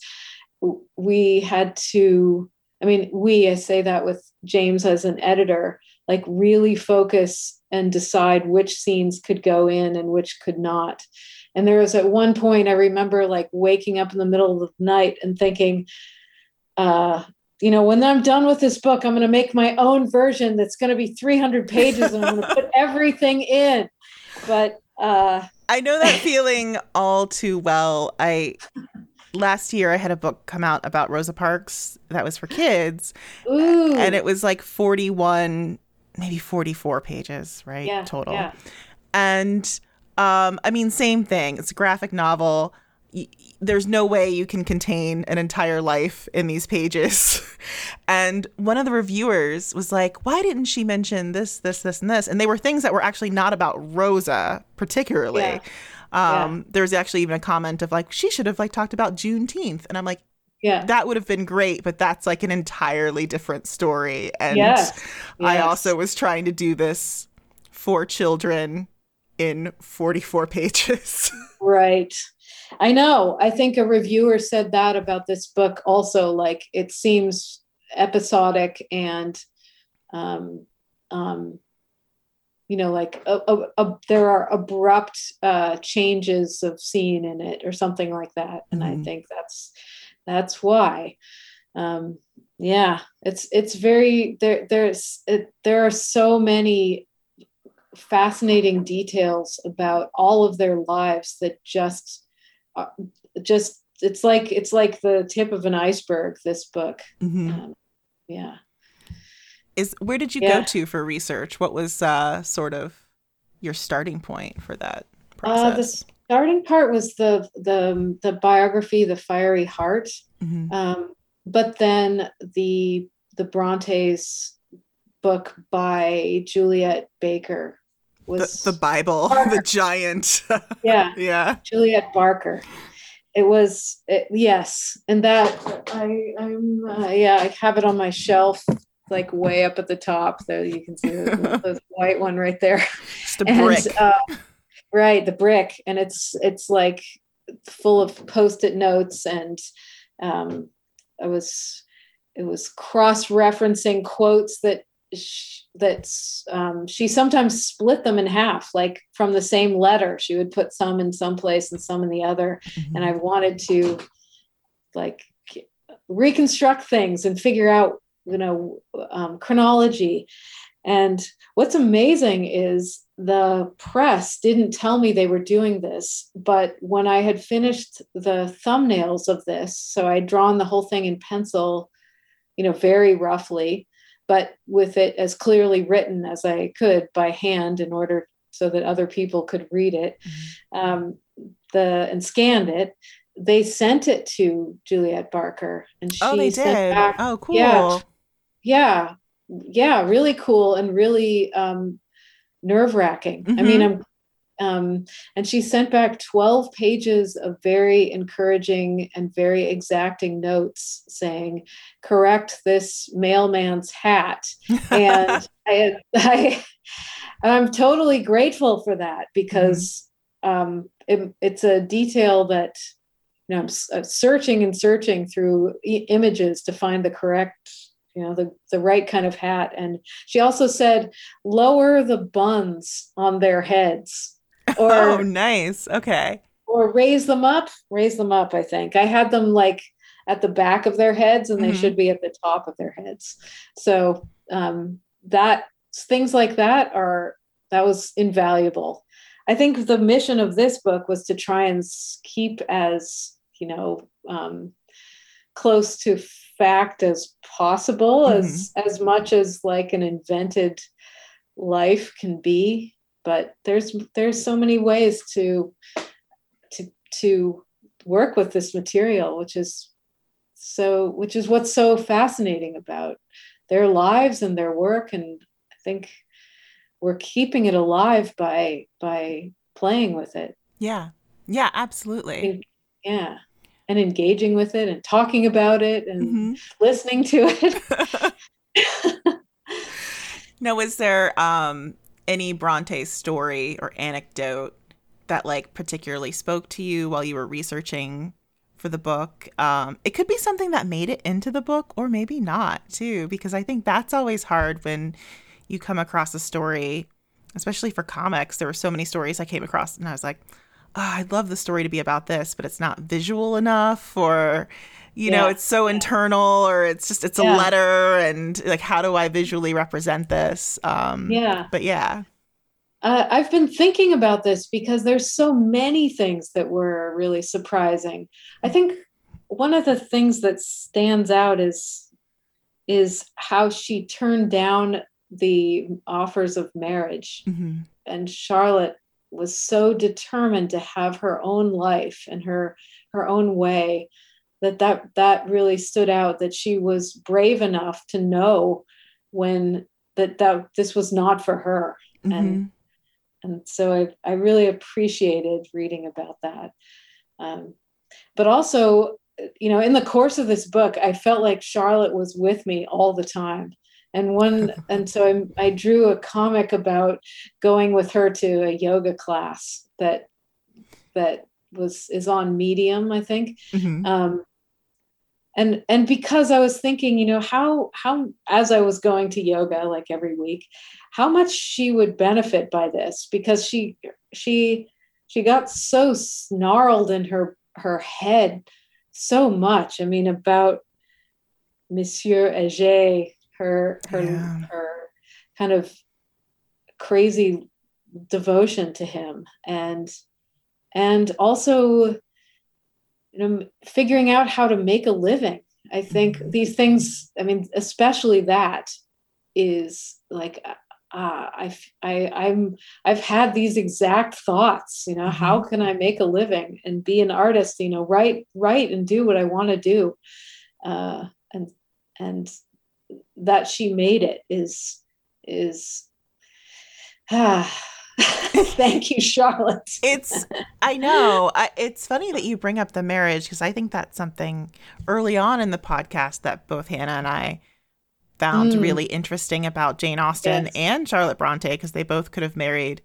we had to. I mean, we I say that with James as an editor, like really focus and decide which scenes could go in and which could not and there was at one point I remember like waking up in the middle of the night and thinking, uh, you know, when I'm done with this book, I'm going to make my own version that's going to be 300 pages and I'm going to put everything in. But uh, I know that feeling all too well. I last year I had a book come out about Rosa Parks that was for kids, Ooh. and it was like 41, maybe 44 pages, right? Yeah, total. Yeah. And um, I mean, same thing. It's a graphic novel. there's no way you can contain an entire life in these pages. and one of the reviewers was like, "Why didn't she mention this, this, this, and this?" And they were things that were actually not about Rosa particularly. Yeah. Um, yeah. There was actually even a comment of like, "She should have like talked about Juneteenth," and I'm like, yeah that would have been great but that's like an entirely different story and yes. i also was trying to do this for children in 44 pages. right. I know. I think a reviewer said that about this book also. Like it seems episodic and, um, um, you know, like a, a, a, there are abrupt uh, changes of scene in it or something like that. And mm-hmm. I think that's that's why. Um, yeah, it's it's very there. There's it, there are so many fascinating details about all of their lives that just uh, just it's like it's like the tip of an iceberg this book mm-hmm. um, yeah is where did you yeah. go to for research what was uh, sort of your starting point for that process uh, the starting part was the the the biography the fiery heart mm-hmm. um, but then the the brontes book by juliet baker was the, the Bible, Barker. the giant. yeah yeah. Juliet Barker. It was it, yes, and that I I'm uh, yeah I have it on my shelf like way up at the top. There you can see the, the white one right there. A And, brick. uh, right, the brick, and it's it's like full of post-it notes, and um, I was it was cross-referencing quotes that sh- that um, she sometimes split them in half, like from the same letter. She would put some in some place and some in the other, Mm-hmm. and I wanted to like reconstruct things and figure out you know um, chronology and what's amazing is the press didn't tell me they were doing this but when i had finished the thumbnails of this so i'd drawn the whole thing in pencil you know very roughly but with it as clearly written as i could by hand in order so that other people could read it um, the and scanned it they sent it to juliet barker and she oh, they sent did. back- oh, cool. yeah. Yeah. Yeah really cool and really um nerve wracking i mean i'm um and she sent back 12 pages of very encouraging and very exacting notes saying correct this mailman's hat. And I, I i'm totally grateful for that because um it, it's a detail that you know i'm uh, searching and searching through images to find the correct you know the the right kind of hat and she also said lower the buns on their heads or oh, nice. Okay. or raise them up raise them up i think i had them like at the back of their heads and they Mhm. should be at the top of their heads so um that things like that are that was invaluable i think the mission of this book was to try and keep as you know um close to fact as possible mm-hmm. as as much as like an invented life can be but there's there's so many ways to to to work with this material which is so which is what's so fascinating about their lives and their work and i think we're keeping it alive by by playing with it Yeah. Yeah, absolutely. yeah and engaging with it and talking about it and Mhm. listening to it now, was there um any Bronte story or anecdote that like particularly spoke to you while you were researching for the book? Um, it could be something that made it into the book, or maybe not too, because I think that's always hard when you come across a story, especially for comics. There were so many stories I came across, and I was like, oh, I'd love the story to be about this, but it's not visual enough, or you know, it's so internal, or it's just it's a letter, and like, how do I visually represent this? Um, yeah. But yeah, Uh, I've been thinking about this because there's so many things that were really surprising. I think one of the things that stands out is is how she turned down the offers of marriage, hmm and Charlotte was so determined to have her own life and her her own way that that that really stood out. That she was brave enough to know when that that this was not for her. Hmm and and so I, I really appreciated reading about that. Um, but also you know in the course of this book i felt like charlotte was with me all the time and one and so I, I drew a comic about going with her to a yoga class that that was is on medium i think. Hmm um, and and because i was thinking you know how how as i was going to yoga like every week how much she would benefit by this because she she she got so snarled in her her head so much. I mean about monsieur Heger, her her Yeah. her kind of crazy devotion to him and and also you know figuring out how to make a living i think Mhm. these things i mean especially that is like uh, I, I i'm i've had these exact thoughts you know how can i make a living and be an artist you know write write and do what i want to do uh and and that she made it is is ah Thank you, Charlotte. it's I know. I, it's funny that you bring up the marriage because I think that's something early on in the podcast that both Hannah and I found Mm. really interesting about Jane Austen Yes. and Charlotte Bronte because they both could have married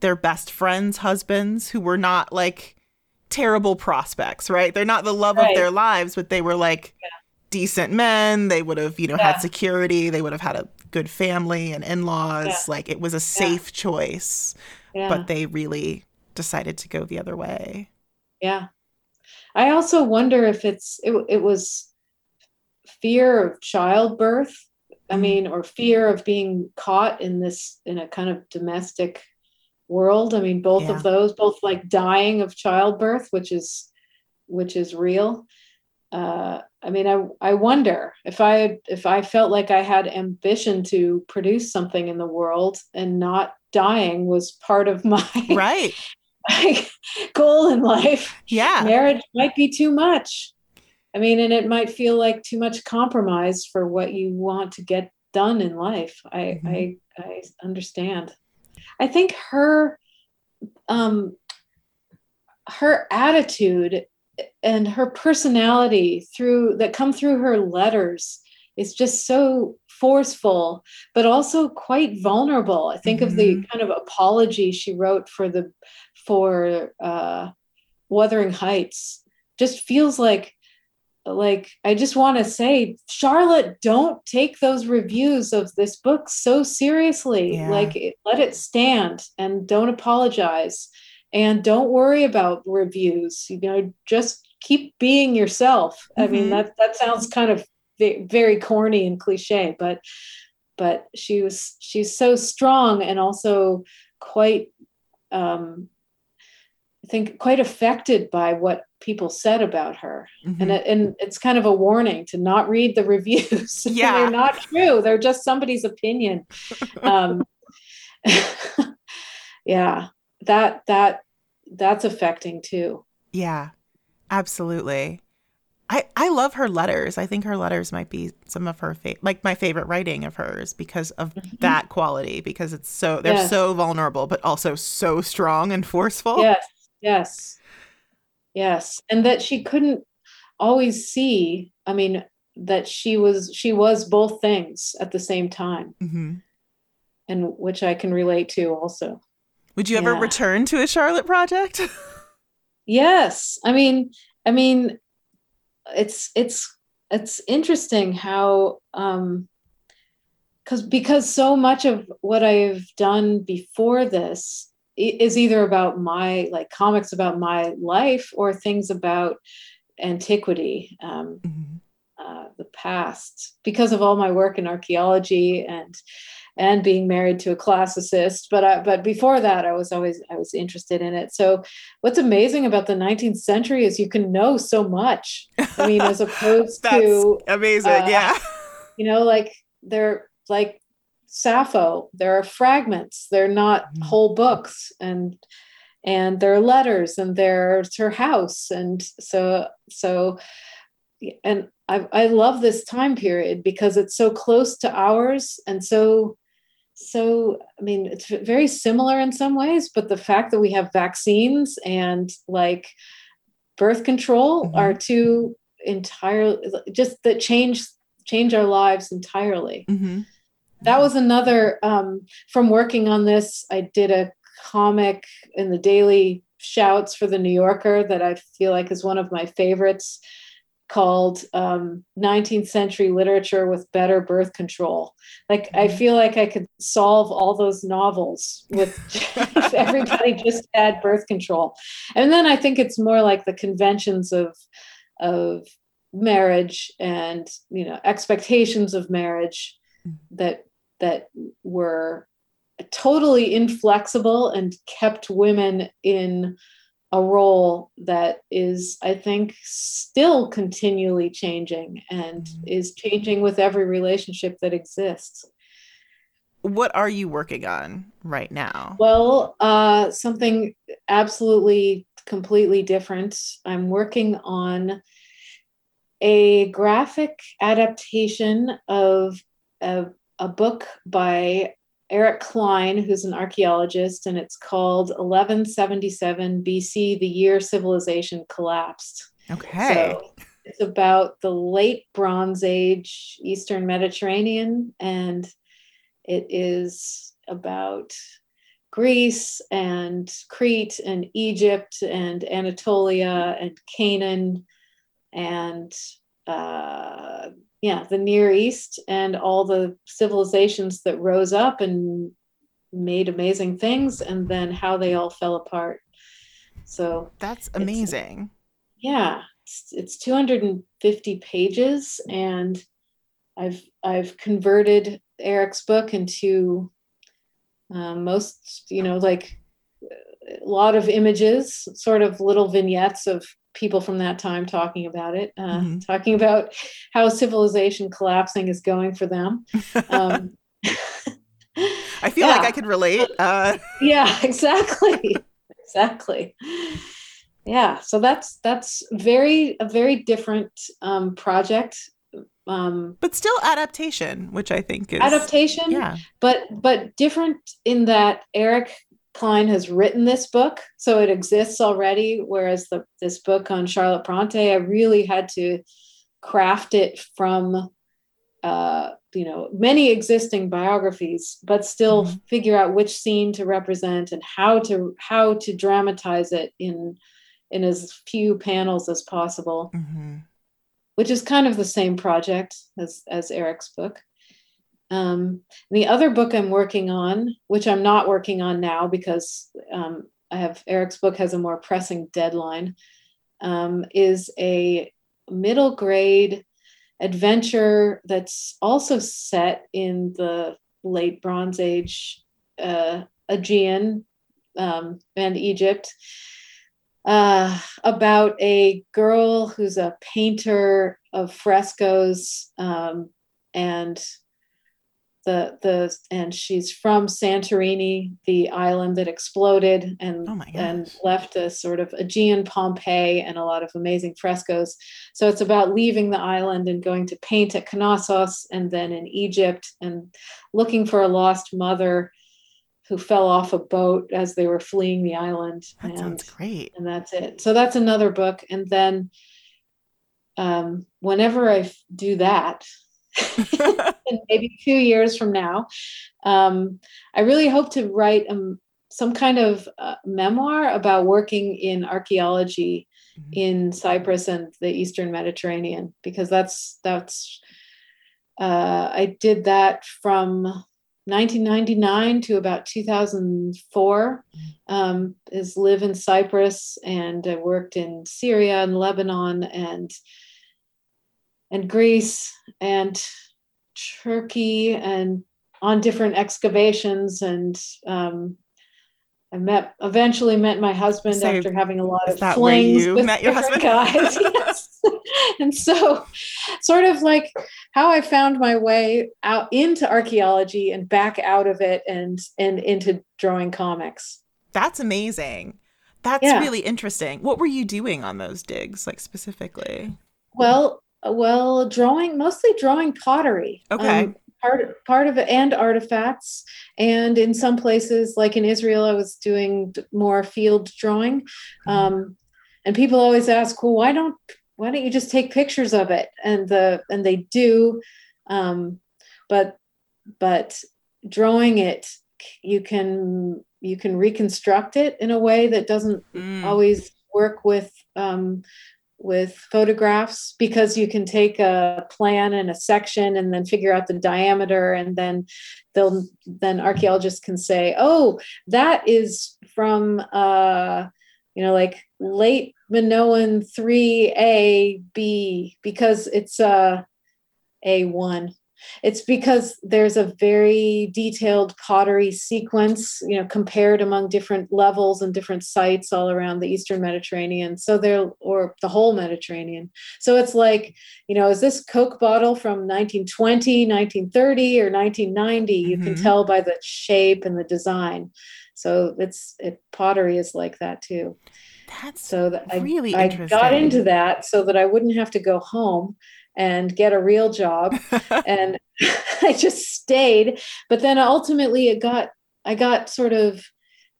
their best friends' husbands who were not like terrible prospects, right? They're not the love of their lives, but they were like decent men. They would have, you know, Yeah. had security. They would have had a good family and in-laws. Yeah. Like it was a safe choice, Yeah. but they really decided to go the other way. Yeah. I also wonder if it's it, it was fear of childbirth. I Mhm. mean, or fear of being caught in this in a kind of domestic world. I mean, both of those, both like dying of childbirth, which is which is real. Uh, I mean, I I wonder if I if I felt like I had ambition to produce something in the world and not dying was part of my Right. goal in life Yeah. marriage might be too much. I mean, and it might feel like too much compromise for what you want to get done in life. I Mhm. I I understand. I think her um her attitude and her personality through that come through her letters is just so forceful but also quite vulnerable. I think of the kind of apology she wrote for the for uh wuthering heights. Just feels like like i just want to say charlotte don't take those reviews of this book so seriously. Yeah. like let it stand and don't apologize and don't worry about reviews you know just keep being yourself i mean Mhm. that that sounds kind of very corny and cliche but but she was she's so strong and also quite um i think quite affected by what people said about her Mhm. and it, and it's kind of a warning to not read the reviews Yeah. they're not true they're just somebody's opinion um yeah that that that's affecting too Yeah, absolutely. I, I love her letters. I think her letters might be some of her fa- like my favorite writing of hers because of that quality because it's so they're Yes. so vulnerable but also so strong and forceful. yes yes yes and that she couldn't always see i mean that she was she was both things at the same time hmm and which i can relate to also Would you ever return to a Charlotte project? yes i mean i mean it's it's it's interesting how um because because so much of what i've done before this is either about my like comics about my life or things about antiquity um Mhm. uh, the past because of all my work in archaeology and and being married to a classicist but I, but before that i was always i was interested in it so what's amazing about the 19th century is you can know so much i mean as opposed That's to amazing. uh, yeah. you know like they're like sappho there are fragments they're not Mhm. whole books and and there are letters and there's her house and so so and I, I love this time period because it's so close to ours and so so i mean it's very similar in some ways but the fact that we have vaccines and like birth control Mhm. are two entirely just that change change our lives entirely. Hmm that was another um, from working on this i did a comic in the daily shouts for the new yorker that i feel like is one of my favorites called um, 19th century literature with better birth control like i Mhm. feel like i could solve all those novels with if everybody just had birth control and then i think it's more like the conventions of of marriage and you know expectations of marriage Mhm. that that were totally inflexible and kept women in a role that is i think still continually changing and Mhm. is changing with every relationship that exists What are you working on right now? well uh something absolutely completely different i'm working on a graphic adaptation of a, a book by Eric Cline, who's an archaeologist, and it's called 1177 BC, the year civilization collapsed. Okay. So it's about the late Bronze Age Eastern Mediterranean, and it is about Greece and Crete and Egypt and Anatolia and Canaan and uh, yeah, the Near East and all the civilizations that rose up and made amazing things, and then how they all fell apart. So that's amazing. yeah, it's, it's 250 pages, and I've I've converted Eric's book into um, most, you know, like a lot of images, sort of little vignettes of people from that time talking about it, uh, mm-hmm. talking about how civilization collapsing is going for them. Um, I feel yeah. like I could relate. Uh... Yeah, exactly, exactly. Yeah, so that's that's very a very different um, project, um, but still adaptation, which I think is adaptation. Yeah, but but different in that Eric Cline has written this book, so it exists already. Whereas the this book on Charlotte Bronte, I really had to craft it from uh, you know many existing biographies, but still mm-hmm. figure out which scene to represent and how to how to dramatize it in in as few panels as possible. Mm-hmm. Which is kind of the same project as as Eric's book. Um, the other book I'm working on, which I'm not working on now because um, I have Eric's book has a more pressing deadline, um, is a middle grade adventure that's also set in the late Bronze Age uh, Aegean um, and Egypt. Uh, about a girl who's a painter of frescoes um, and the the and she's from Santorini, the island that exploded and oh and left a sort of Aegean Pompeii and a lot of amazing frescoes. So it's about leaving the island and going to paint at Knossos and then in Egypt and looking for a lost mother who fell off a boat as they were fleeing the island. That and, sounds great. And that's it. So that's another book. And then um, whenever I do that, maybe two years from now. Um, I really hope to write um, some kind of uh, memoir about working in archaeology mm-hmm. in Cyprus and the Eastern Mediterranean because that's that's uh, I did that from 1999 to about 2004 mm-hmm. um, is live in Cyprus and I worked in Syria and Lebanon and and Greece and Turkey and on different excavations and um, I met eventually met my husband so, after having a lot of flings with met your husband? guys. yes. and so sort of like how I found my way out into archaeology and back out of it and and into drawing comics. That's amazing. That's yeah. really interesting. What were you doing on those digs, like specifically? Well, well, drawing mostly drawing pottery. Okay. Um, part part of it and artifacts and in some places like in israel i was doing more field drawing mm-hmm. um, and people always ask well why don't why don't you just take pictures of it and the and they do um, but but drawing it you can you can reconstruct it in a way that doesn't mm. always work with um, with photographs because you can take a plan and a section and then figure out the diameter and then they'll then archaeologists can say oh that is from uh you know like late minoan 3a b because it's uh a1 it's because there's a very detailed pottery sequence, you know, compared among different levels and different sites all around the Eastern Mediterranean. So there, or the whole Mediterranean. So it's like, you know, is this Coke bottle from 1920, 1930, or 1990? You mm-hmm. can tell by the shape and the design. So it's it pottery is like that too. That's so that really I, I got into that so that I wouldn't have to go home and get a real job. and I just stayed. But then ultimately it got, I got sort of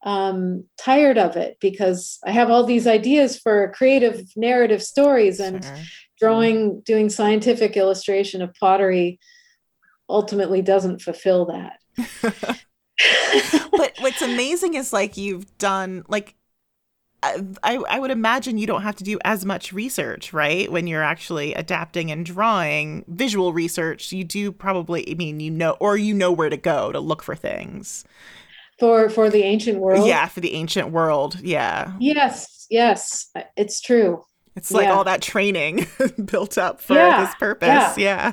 um, tired of it because I have all these ideas for creative narrative stories and sure. drawing, doing scientific illustration of pottery ultimately doesn't fulfill that. but what's amazing is like you've done like I, I would imagine you don't have to do as much research, right? When you're actually adapting and drawing visual research, you do probably, I mean, you know, or you know where to go to look for things. For for the ancient world. Yeah, for the ancient world. Yeah. Yes, yes, it's true. It's like yeah. all that training built up for yeah, this purpose. Yeah. yeah.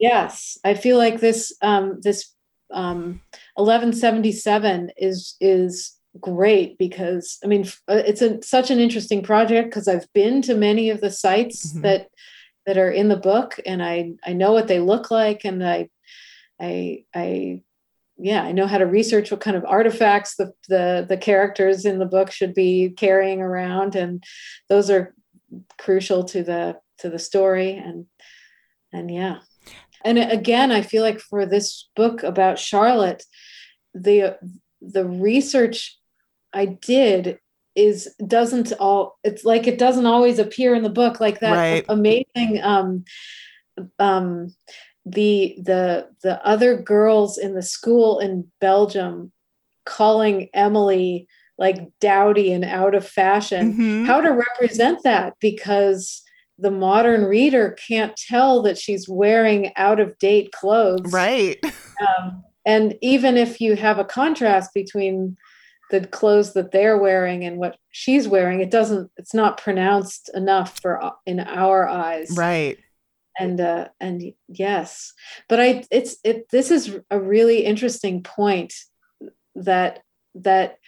Yes, I feel like this um this um 1177 is is great because I mean uh, it's a, such an interesting project because I've been to many of the sites mm-hmm. that that are in the book and I I know what they look like and I I I yeah I know how to research what kind of artifacts the the the characters in the book should be carrying around and those are crucial to the to the story and and yeah and again I feel like for this book about Charlotte the the research I did is doesn't all it's like it doesn't always appear in the book like that right. amazing um um the the the other girls in the school in Belgium calling Emily like dowdy and out of fashion mm-hmm. how to represent that because the modern reader can't tell that she's wearing out of date clothes right um, and even if you have a contrast between the clothes that they're wearing and what she's wearing it doesn't it's not pronounced enough for in our eyes. Right. And uh and yes. But i it's it this is a really interesting point that that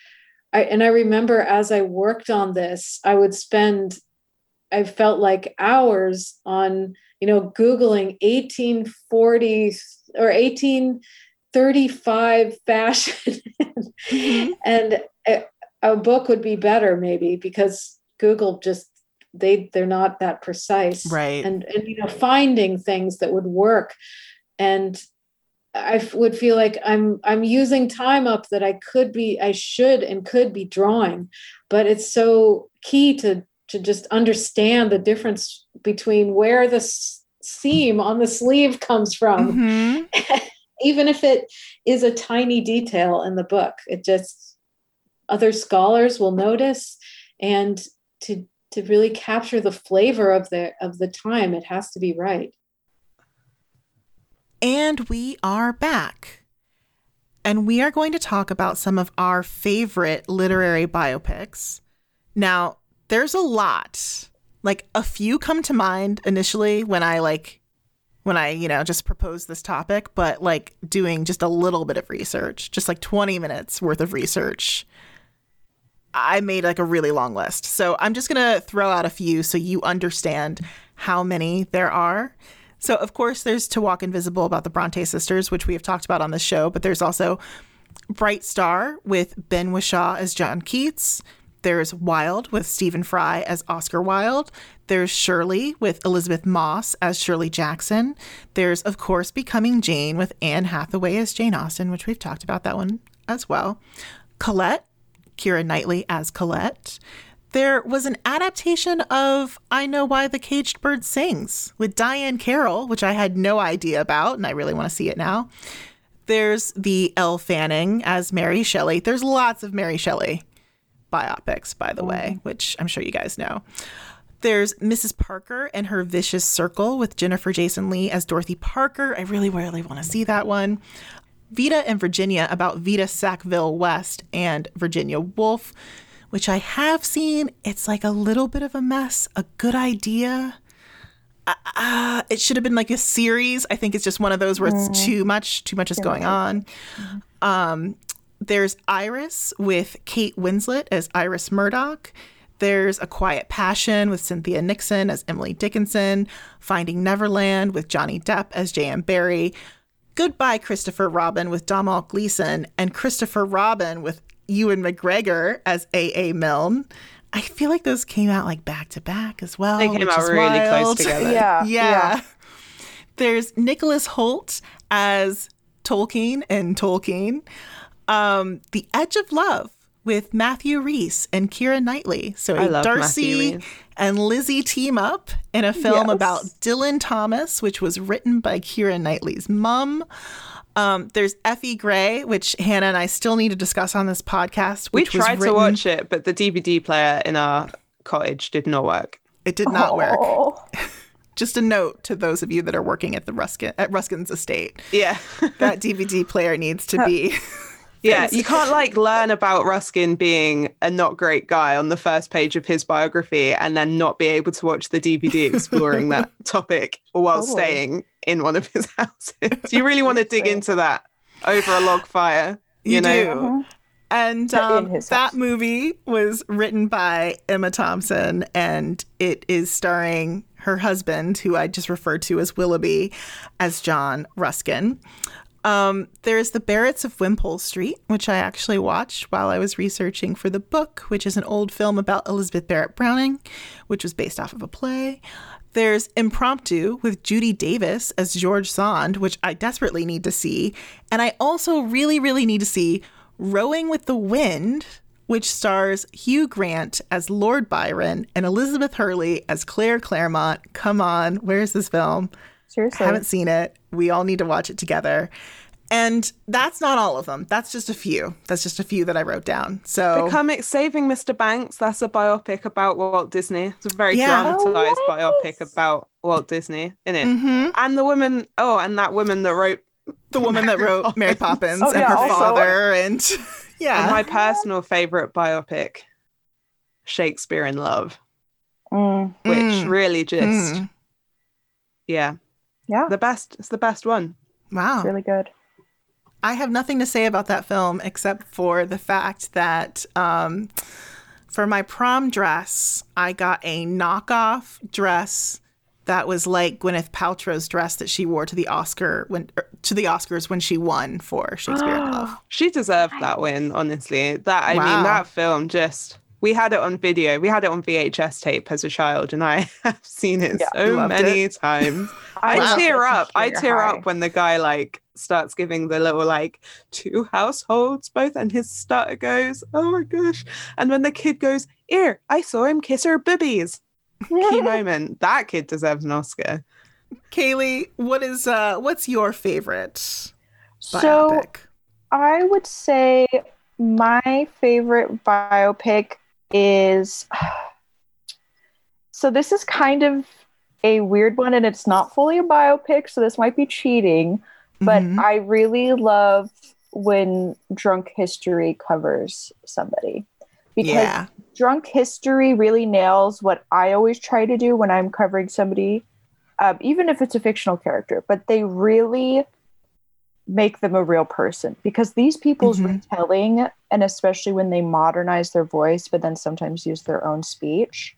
i and i remember as i worked on this i would spend i felt like hours on you know googling 1840 or 18 35 fashion. Mm-hmm. and a, a, book would be better maybe because google just they they're not that precise. Right. And and you know finding things that would work. And I would feel like I'm I'm using time up that I could be I should and could be drawing, but it's so key to to just understand the difference between where the seam on the sleeve comes from mm-hmm. even if it is a tiny detail in the book it just other scholars will notice and to to really capture the flavor of the of the time it has to be right. And we are back. And we are going to talk about some of our favorite literary biopics. Now there's a lot. Like a few come to mind initially when i like when I, you know, just proposed this topic, but like doing just a little bit of research, just like 20 minutes worth of research. I made like a really long list. So I'm just going to throw out a few so you understand how many there are. So, of course, there's To Walk Invisible about the Bronte sisters, which we have talked about on the show, but there's also Bright Star with Ben Whishaw as John Keats. There's Wilde with Stephen Fry as Oscar Wilde. There's Shirley with Elisabeth Moss as Shirley Jackson. There's, of course, Becoming Jane with Anne Hathaway as Jane Austen, which we've talked about that one as well. Colette, Keira Knightley as Colette. There was an adaptation of I Know Why the Caged Bird Sings with Diahann Carroll, which I had no idea about, and I really want to see it now. There's the Elle Fanning as Mary Shelley. There's lots of Mary Shelley biopics, by the way, mm-hmm. which I'm sure you guys know. There's Mrs. Parker and her Vicious Circle with Jennifer Jason Lee as Dorothy Parker. I really, really want to see that one. Vita and Virginia about Vita Sackville West and Virginia Woolf, which I have seen. It's like a little bit of a mess, a good idea. Uh, uh, it should have been like a series. I think it's just one of those where it's mm-hmm. too much, too much is going on. Mm-hmm. Um, there's Iris with Kate Winslet as Iris Murdoch. There's A Quiet Passion with Cynthia Nixon as Emily Dickinson. Finding Neverland with Johnny Depp as J.M. Barrie. Goodbye, Christopher Robin with Domhnall Gleeson. And Christopher Robin with Ewan McGregor as A.A. Milne. I feel like those came out like back to back as well. They came out really wild. close together. yeah, yeah. yeah. There's Nicholas Hoult as Tolkien and Tolkien. Um, the Edge of Love with Matthew Rhys and Keira Knightley. So I love Darcy and Lizzie team up in a film Yes. about Dylan Thomas, which was written by Keira Knightley's mum. Um, there's Effie Gray, which Hannah and I still need to discuss on this podcast. We Which was tried to watch it, but the DVD player in our cottage did not work. It did not work. Oh. Just a note to those of you that are working at the Ruskin at Ruskin's estate. Yeah. That DVD player needs to be. Yeah, you can't like learn about Ruskin being a not great guy on the first page of his biography and then not be able to watch the DVD exploring that topic while Totally. staying in one of his houses. You really want to dig into that over a log fire. You, You know, do. Mhm. And um, that movie was written by Emma Thompson, and it is starring her husband, who I just referred to as Willoughby, as John Ruskin. Um, there's The Barretts of Wimpole Street, which I actually watched while I was researching for the book, which is an old film about Elizabeth Barrett Browning, which was based off of a play. There's Impromptu with Judy Davis as George Sand, which I desperately need to see. And I also really, really need to see Rowing with the Wind, which stars Hugh Grant as Lord Byron and Elizabeth Hurley as Claire Clairmont. Come on, where's this film? Seriously. I haven't seen it. We all need to watch it together. And that's not all of them. That's just a few. That's just a few that I wrote down. So the comic Saving Mr. Banks, that's a biopic about Walt Disney. It's a very Yeah. dramatized Oh, biopic about Walt Disney, in it. Mhm. And the woman, oh, and that woman that wrote the woman that wrote Mary Poppins Oh, and yeah, her also- father, and And yeah, my personal favorite biopic, Shakespeare in Love, Mm. which Mm. really just, Mm. yeah, Yeah, the best. It's the best one. wow. it's really good. I have nothing to say about that film except for the fact that um, for my prom dress, I got a knockoff dress that was like Gwyneth Paltrow's dress that she wore to the Oscar when er, to the Oscars when she won for Shakespeare in Love. She deserved that win, honestly. That I Wow. mean, that film just. We had it on video. We had it on VHS tape as a child, and I have seen it Yeah, so loved many times. I Wow. tear up. I tear High. up when the guy like starts giving the little like two households both, and his stutter goes, "Oh my gosh!" And when the kid goes, "Here, I saw him kiss her boobies." Key moment. That kid deserves an Oscar. Kaley, what is uh what's your favorite So biopic? I would say my favorite biopic is. So this is kind of a weird one, and it's not fully a biopic, so this might be cheating. But Mhm. I really love when Drunk History covers somebody because yeah. drunk history really nails what I always try to do when I'm covering somebody, um, even if it's a fictional character, but they really make them a real person because these people's Mhm. retelling, and especially when they modernize their voice, but then sometimes use their own speech.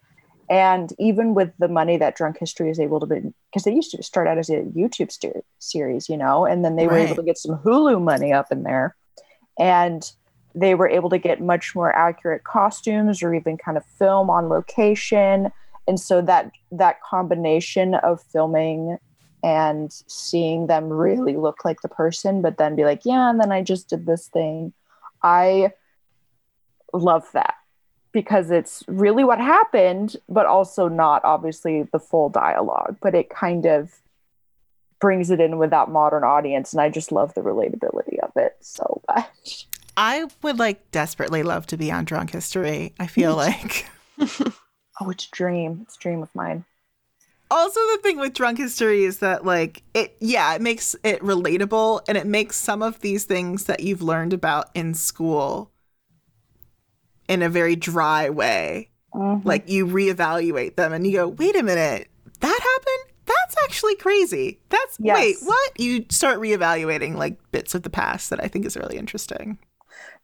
And even with the money that Drunk History is able to be, because they used to start out as a YouTube ster- series, you know, and then they were able to get some Hulu money up in there. And they were able to get much more accurate costumes or even kind of film on location and so that that combination of filming and seeing them really look like the person but then be like yeah and then i just did this thing i love that because it's really what happened but also not obviously the full dialogue but it kind of brings it in with that modern audience and i just love the relatability of it so much I would like desperately love to be on Drunk History. I feel like Oh, it's a dream. It's a dream of mine. Also the thing with drunk history is that like it yeah it makes it relatable and it makes some of these things that you've learned about in school in a very dry way. Mhm. like you reevaluate them and you go wait a minute that happened? That's actually crazy. That's wait what? You start reevaluating like bits of the past that i think is really interesting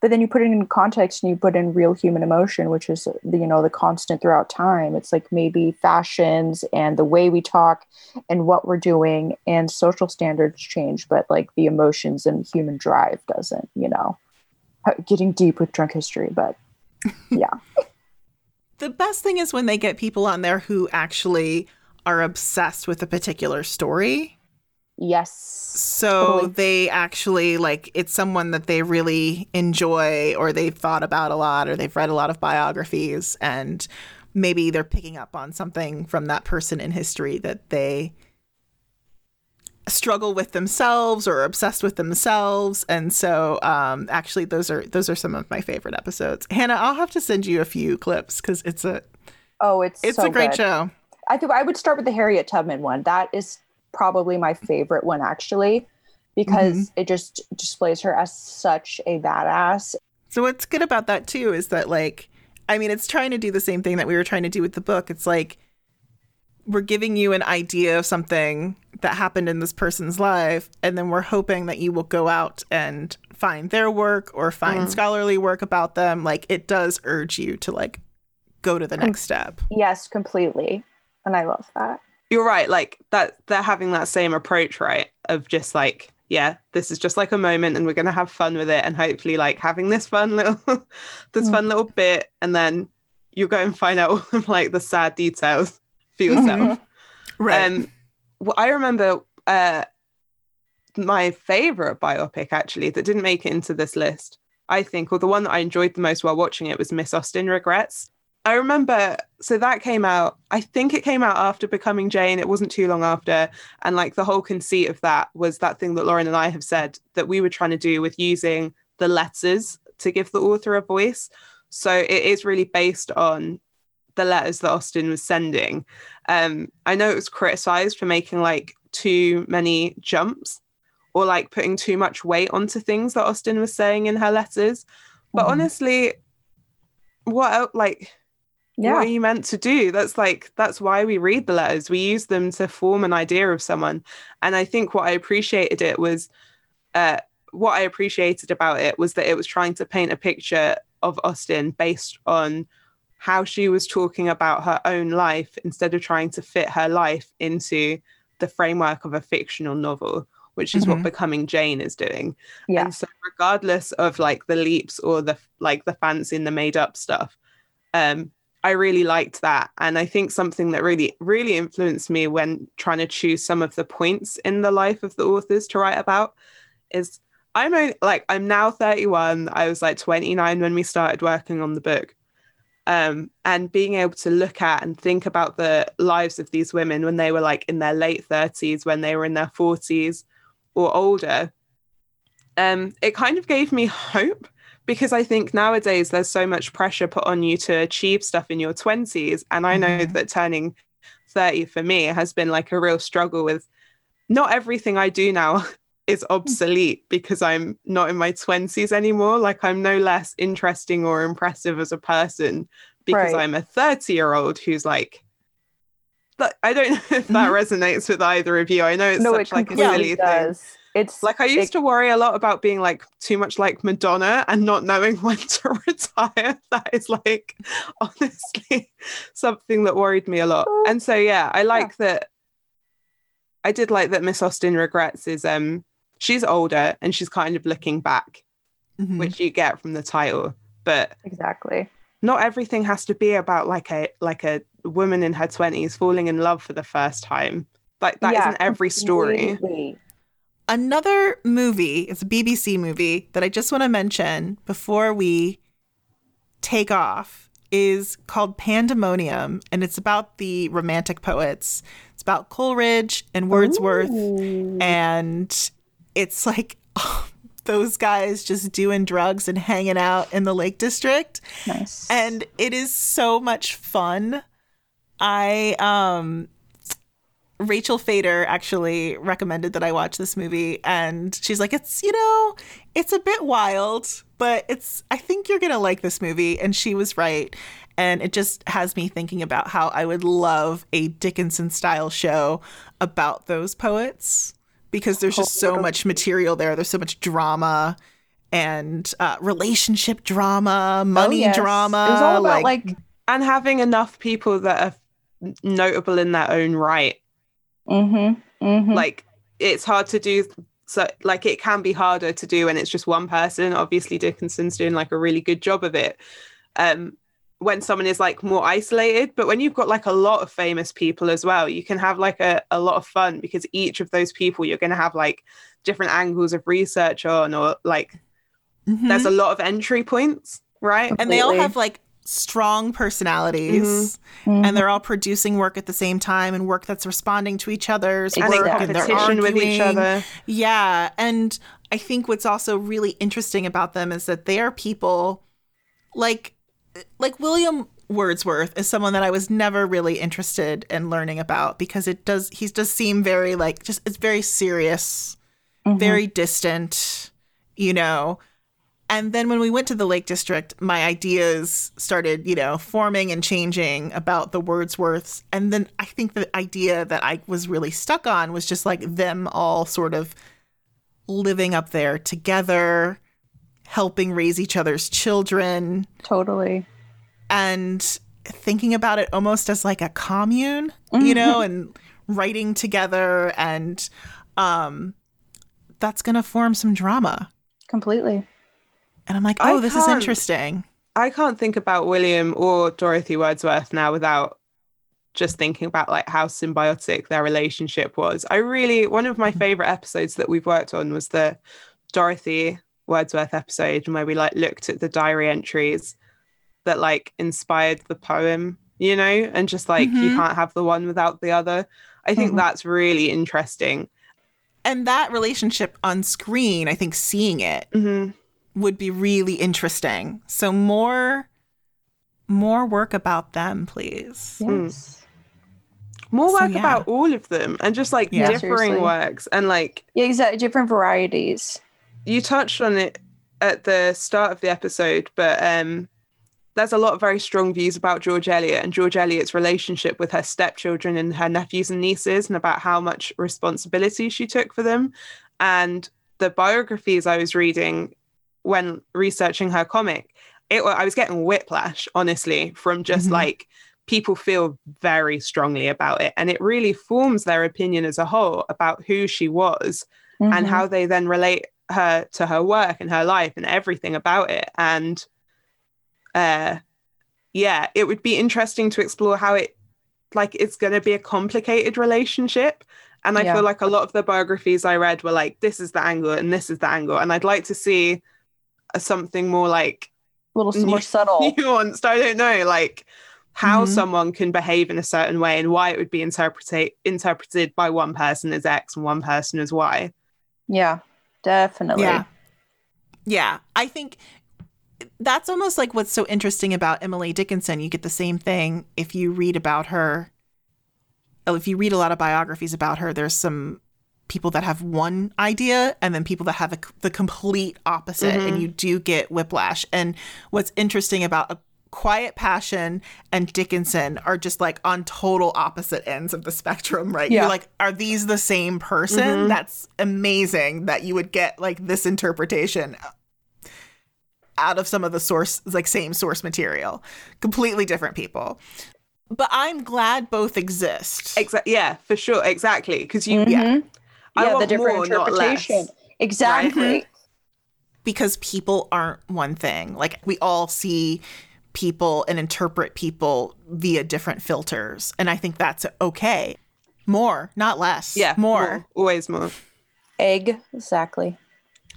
but then you put it in context and you put in real human emotion, which is the, you know the constant throughout time. It's like maybe fashions and the way we talk and what we're doing and social standards change, but like the emotions and human drive doesn't. You know, uh, getting deep with drunk history, but yeah, the best thing is when they get people on there who actually are obsessed with a particular story Yes. So Totally. they actually like it's someone that they really enjoy or they've thought about a lot or they've read a lot of biographies and maybe they're picking up on something from that person in history that they struggle with themselves or obsessed with themselves and so um actually those are those are some of my favorite episodes hannah i'll have to send you a few clips because it's a Oh, it's it's so a great good. show I think I would start with the Harriet Tubman one. That is probably my favorite one actually, because Mm-hmm. it just displays her as such a badass. So what's good about that too is that like I mean it's trying to do the same thing that we were trying to do with the book. It's like we're giving you an idea of something that happened in this person's life and then we're hoping that you will go out and find their work or find scholarly work about them. Like it does urge you to like go to the next step. Yes, completely. And I love that. You're right. Like that, they're having that same approach, right? Of just like, yeah, this is just like a moment, and we're gonna have fun with it, and hopefully, like having this fun little, this Mm. fun little bit, and then you go and find out all of like the sad details for yourself. Right. Um, well, I remember uh, my favorite biopic actually that didn't make it into this list. I think, or the one that I enjoyed the most while watching it was Miss Austen Regrets. I remember, so that came out. I think it came out after Becoming Jane. It wasn't too long after, and like the whole conceit of that was that thing that Lauren and I have said that we were trying to do with using the letters to give the author a voice. So it is really based on the letters that Austen was sending. Um, I know it was criticized for making like too many jumps or like putting too much weight onto things that Austen was saying in her letters. But Mhm. honestly, what like what Yeah. are you meant to do? That's like that's why we read the letters. We use them to form an idea of someone. And I think what I appreciated it was uh what I appreciated about it was that it was trying to paint a picture of Austen based on how she was talking about her own life instead of trying to fit her life into the framework of a fictional novel, which is what Mhm. Becoming Jane is doing. Yeah. And so regardless of like the leaps or the like the fancy and the made up stuff, um, I really liked that. And I think something that really, really influenced me when trying to choose some of the points in the life of the authors to write about is I'm only, like I'm now 31. I was like 29 when we started working on the book. Um, and being able to look at and think about the lives of these women when they were like in their late 30s, when they were in their 40s or older, um, it kind of gave me hope because I think nowadays there's so much pressure put on you to achieve stuff in your 20s. And I know Mhm. that turning 30 for me has been like a real struggle with not everything I do now is obsolete because I'm not in my 20s anymore. Like I'm no less interesting or impressive as a person because Right. I'm a 30 year old who's like, but I don't know if that resonates with either of you. I know it's no, such it like a silly thing. It's Like I used it- to worry a lot about being like too much like Madonna and not knowing when to retire. That is like honestly something that worried me a lot. Oh. And so yeah, I like that I did like that Miss Austen regrets is um she's older and she's kind of looking back, Mhm. which you get from the title. But exactly. not everything has to be about like a like a woman in her 20s falling in love for the first time. Like that Yeah, not every story. completely. Another movie, it's a BBC movie that I just want to mention before we take off is called Pandemonium and it's about the romantic poets. It's about Coleridge and Wordsworth Ooh. and it's like those guys just doing drugs and hanging out in the Lake District Nice. and it is so much fun. I um Rachel Feder actually recommended that I watch this movie and she's like it's you know it's a bit wild but it's I think you're going to like this movie and she was right. And it just has me thinking about how I would love a Dickinson style show about those poets because there's just so much material there. There's so much drama and uh, relationship drama money Oh, yes. drama It was all about like, and having enough people that are notable in their own right mm-hmm, mm-hmm. like it's hard to do so like it can be harder to do when it's just one person. Obviously dickinson's doing like a really good job of it. Um when someone is like more isolated but when you've got like a lot of famous people as well you can have like a, a lot of fun because each of those people you're going to have like different angles of research on or like Mhm. there's a lot of entry points right? And they all have like strong personalities Mhm. and they're all producing work at the same time and work that's responding to each other's and in work Exactly. and they're competition with each other Yeah. And I think what's also really interesting about them is that they are people like like William Wordsworth is someone that I was never really interested in learning about because it does he does seem very like just it's very serious, Mhm. very distant, you know. And then when we went to the Lake District, my ideas started, you know, forming and changing about the Wordsworths. And then I think the idea that I was really stuck on was just like them all sort of living up there together, helping raise each other's children, totally. and thinking about it almost as like a commune, you know, and writing together. And um, that's going to form some drama. Completely. And I'm like, I oh, this is interesting. I can't think about William or Dorothy Wordsworth now without just thinking about like how symbiotic their relationship was. I really one of my favorite episodes that we've worked on was the Dorothy Wordsworth episode where we like looked at the diary entries that like inspired the poem, you know, and just like you Mhm. can't have the one without the other. I think Mhm. that's really interesting. And that relationship on screen, I think seeing it hmm would be really interesting. So more more work about them, please. Mm. Yes. More So, work yeah. about all of them and just like Yeah. differing Seriously. works and like Yeah, exactly. Different varieties. you touched on it at the start of the episode, but um, there's a lot of very strong views about George Eliot and George Eliot's relationship with her stepchildren and her nephews and nieces, and about how much responsibility she took for them. And the biographies I was reading when researching her comic, it I was getting whiplash, honestly, from just Mhm. like people feel very strongly about it, and it really forms their opinion as a whole about who she was and Mhm. how they then relate her to her work and her life and everything about it and uh yeah it would be interesting to explore how it like it's going to be a complicated relationship and i Yeah. feel like a lot of the biographies i read were like this is the angle and this is the angle and i'd like to see something more like a little more subtle. nuanced i don't know like how Mhm. someone can behave in a certain way and why it would be interpreted interpreted by one person as x and one person as y Yeah, definitely. Yeah. Yeah. I think that's almost like what's so interesting about Emily Dickinson. You get the same thing if you read about her. oh, If you read a lot of biographies about her, there's some people that have one idea and then people that have a, the complete opposite, and Mhm. you do get whiplash. And what's interesting about a Quiet Passion and Dickinson are just like on total opposite ends of the spectrum, right? Yeah. You're like, are these the same person? Mhm. That's amazing that you would get like this interpretation out of some of the source, like same source material. Completely different people. But I'm glad both exist. Exactly. Yeah, for sure. Exactly. Because you, yeah, Mhm. I yeah, the want different more, not interpretation. less. Exactly. because people aren't one thing. Like we all see people and interpret people via different filters. And I think that's okay. More, not less. Yeah, More. always more. Egg. Exactly.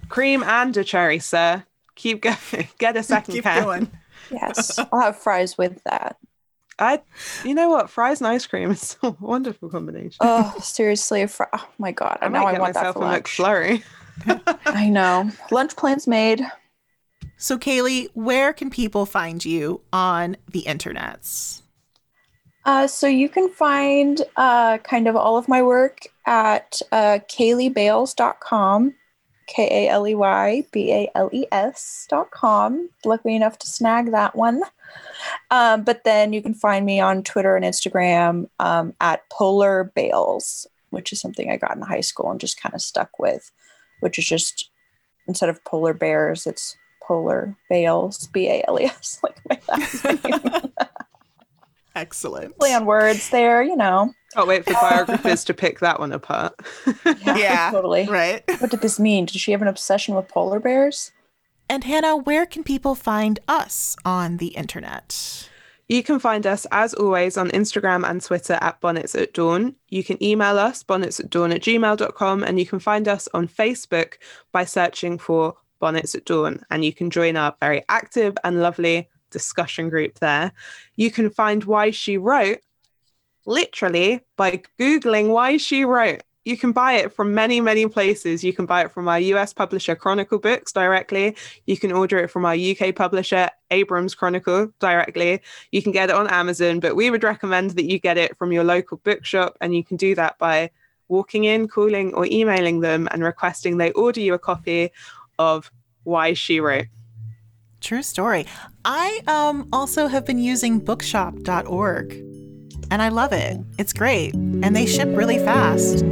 Cream and a cherry, sir. Keep going. Get a second Keep can. going. Yes. I'll have fries with that. I, you know what? Fries and ice cream is a wonderful combination. Oh, seriously. A fri- oh my God. I now might I get want that myself for a lunch. McFlurry. I know. Lunch plans made. So, Kaley, where can people find you on the internets? Uh, so you can find uh, kind of all of my work at uh, kaleybales.com, K A L E Y B A L E S.com. Lucky enough to snag that one. Um, but then you can find me on Twitter and Instagram um, at Polar Bales, which is something I got in high school and just kind of stuck with, which is just instead of polar bears, it's polar bales, B A L E S, like my last name. Excellent. Play on words there, you know. Can't wait for biographers to pick that one apart. Yeah. totally. Right. What did this mean? Did she have an obsession with polar bears? And Hannah, where can people find us on the internet? You can find us, as always, on Instagram and Twitter at Bonnets at Dawn. You can email us, bonnets at dawn at gmail.com, and you can find us on Facebook by searching for Bonnets at Dawn. And you can join our very active and lovely discussion group there. You can find Why She Wrote literally by Googling Why She Wrote you can buy it from many, many places. You can buy it from our US publisher, Chronicle Books, directly. You can order it from our UK publisher, Abrams Chronicle, directly. You can get it on Amazon, but we would recommend that you get it from your local bookshop, and you can do that by walking in, calling, or emailing them and requesting they order you a copy of Why She Wrote. True story. I um, also have been using bookshop.org and I love it. It's great. And they ship really fast.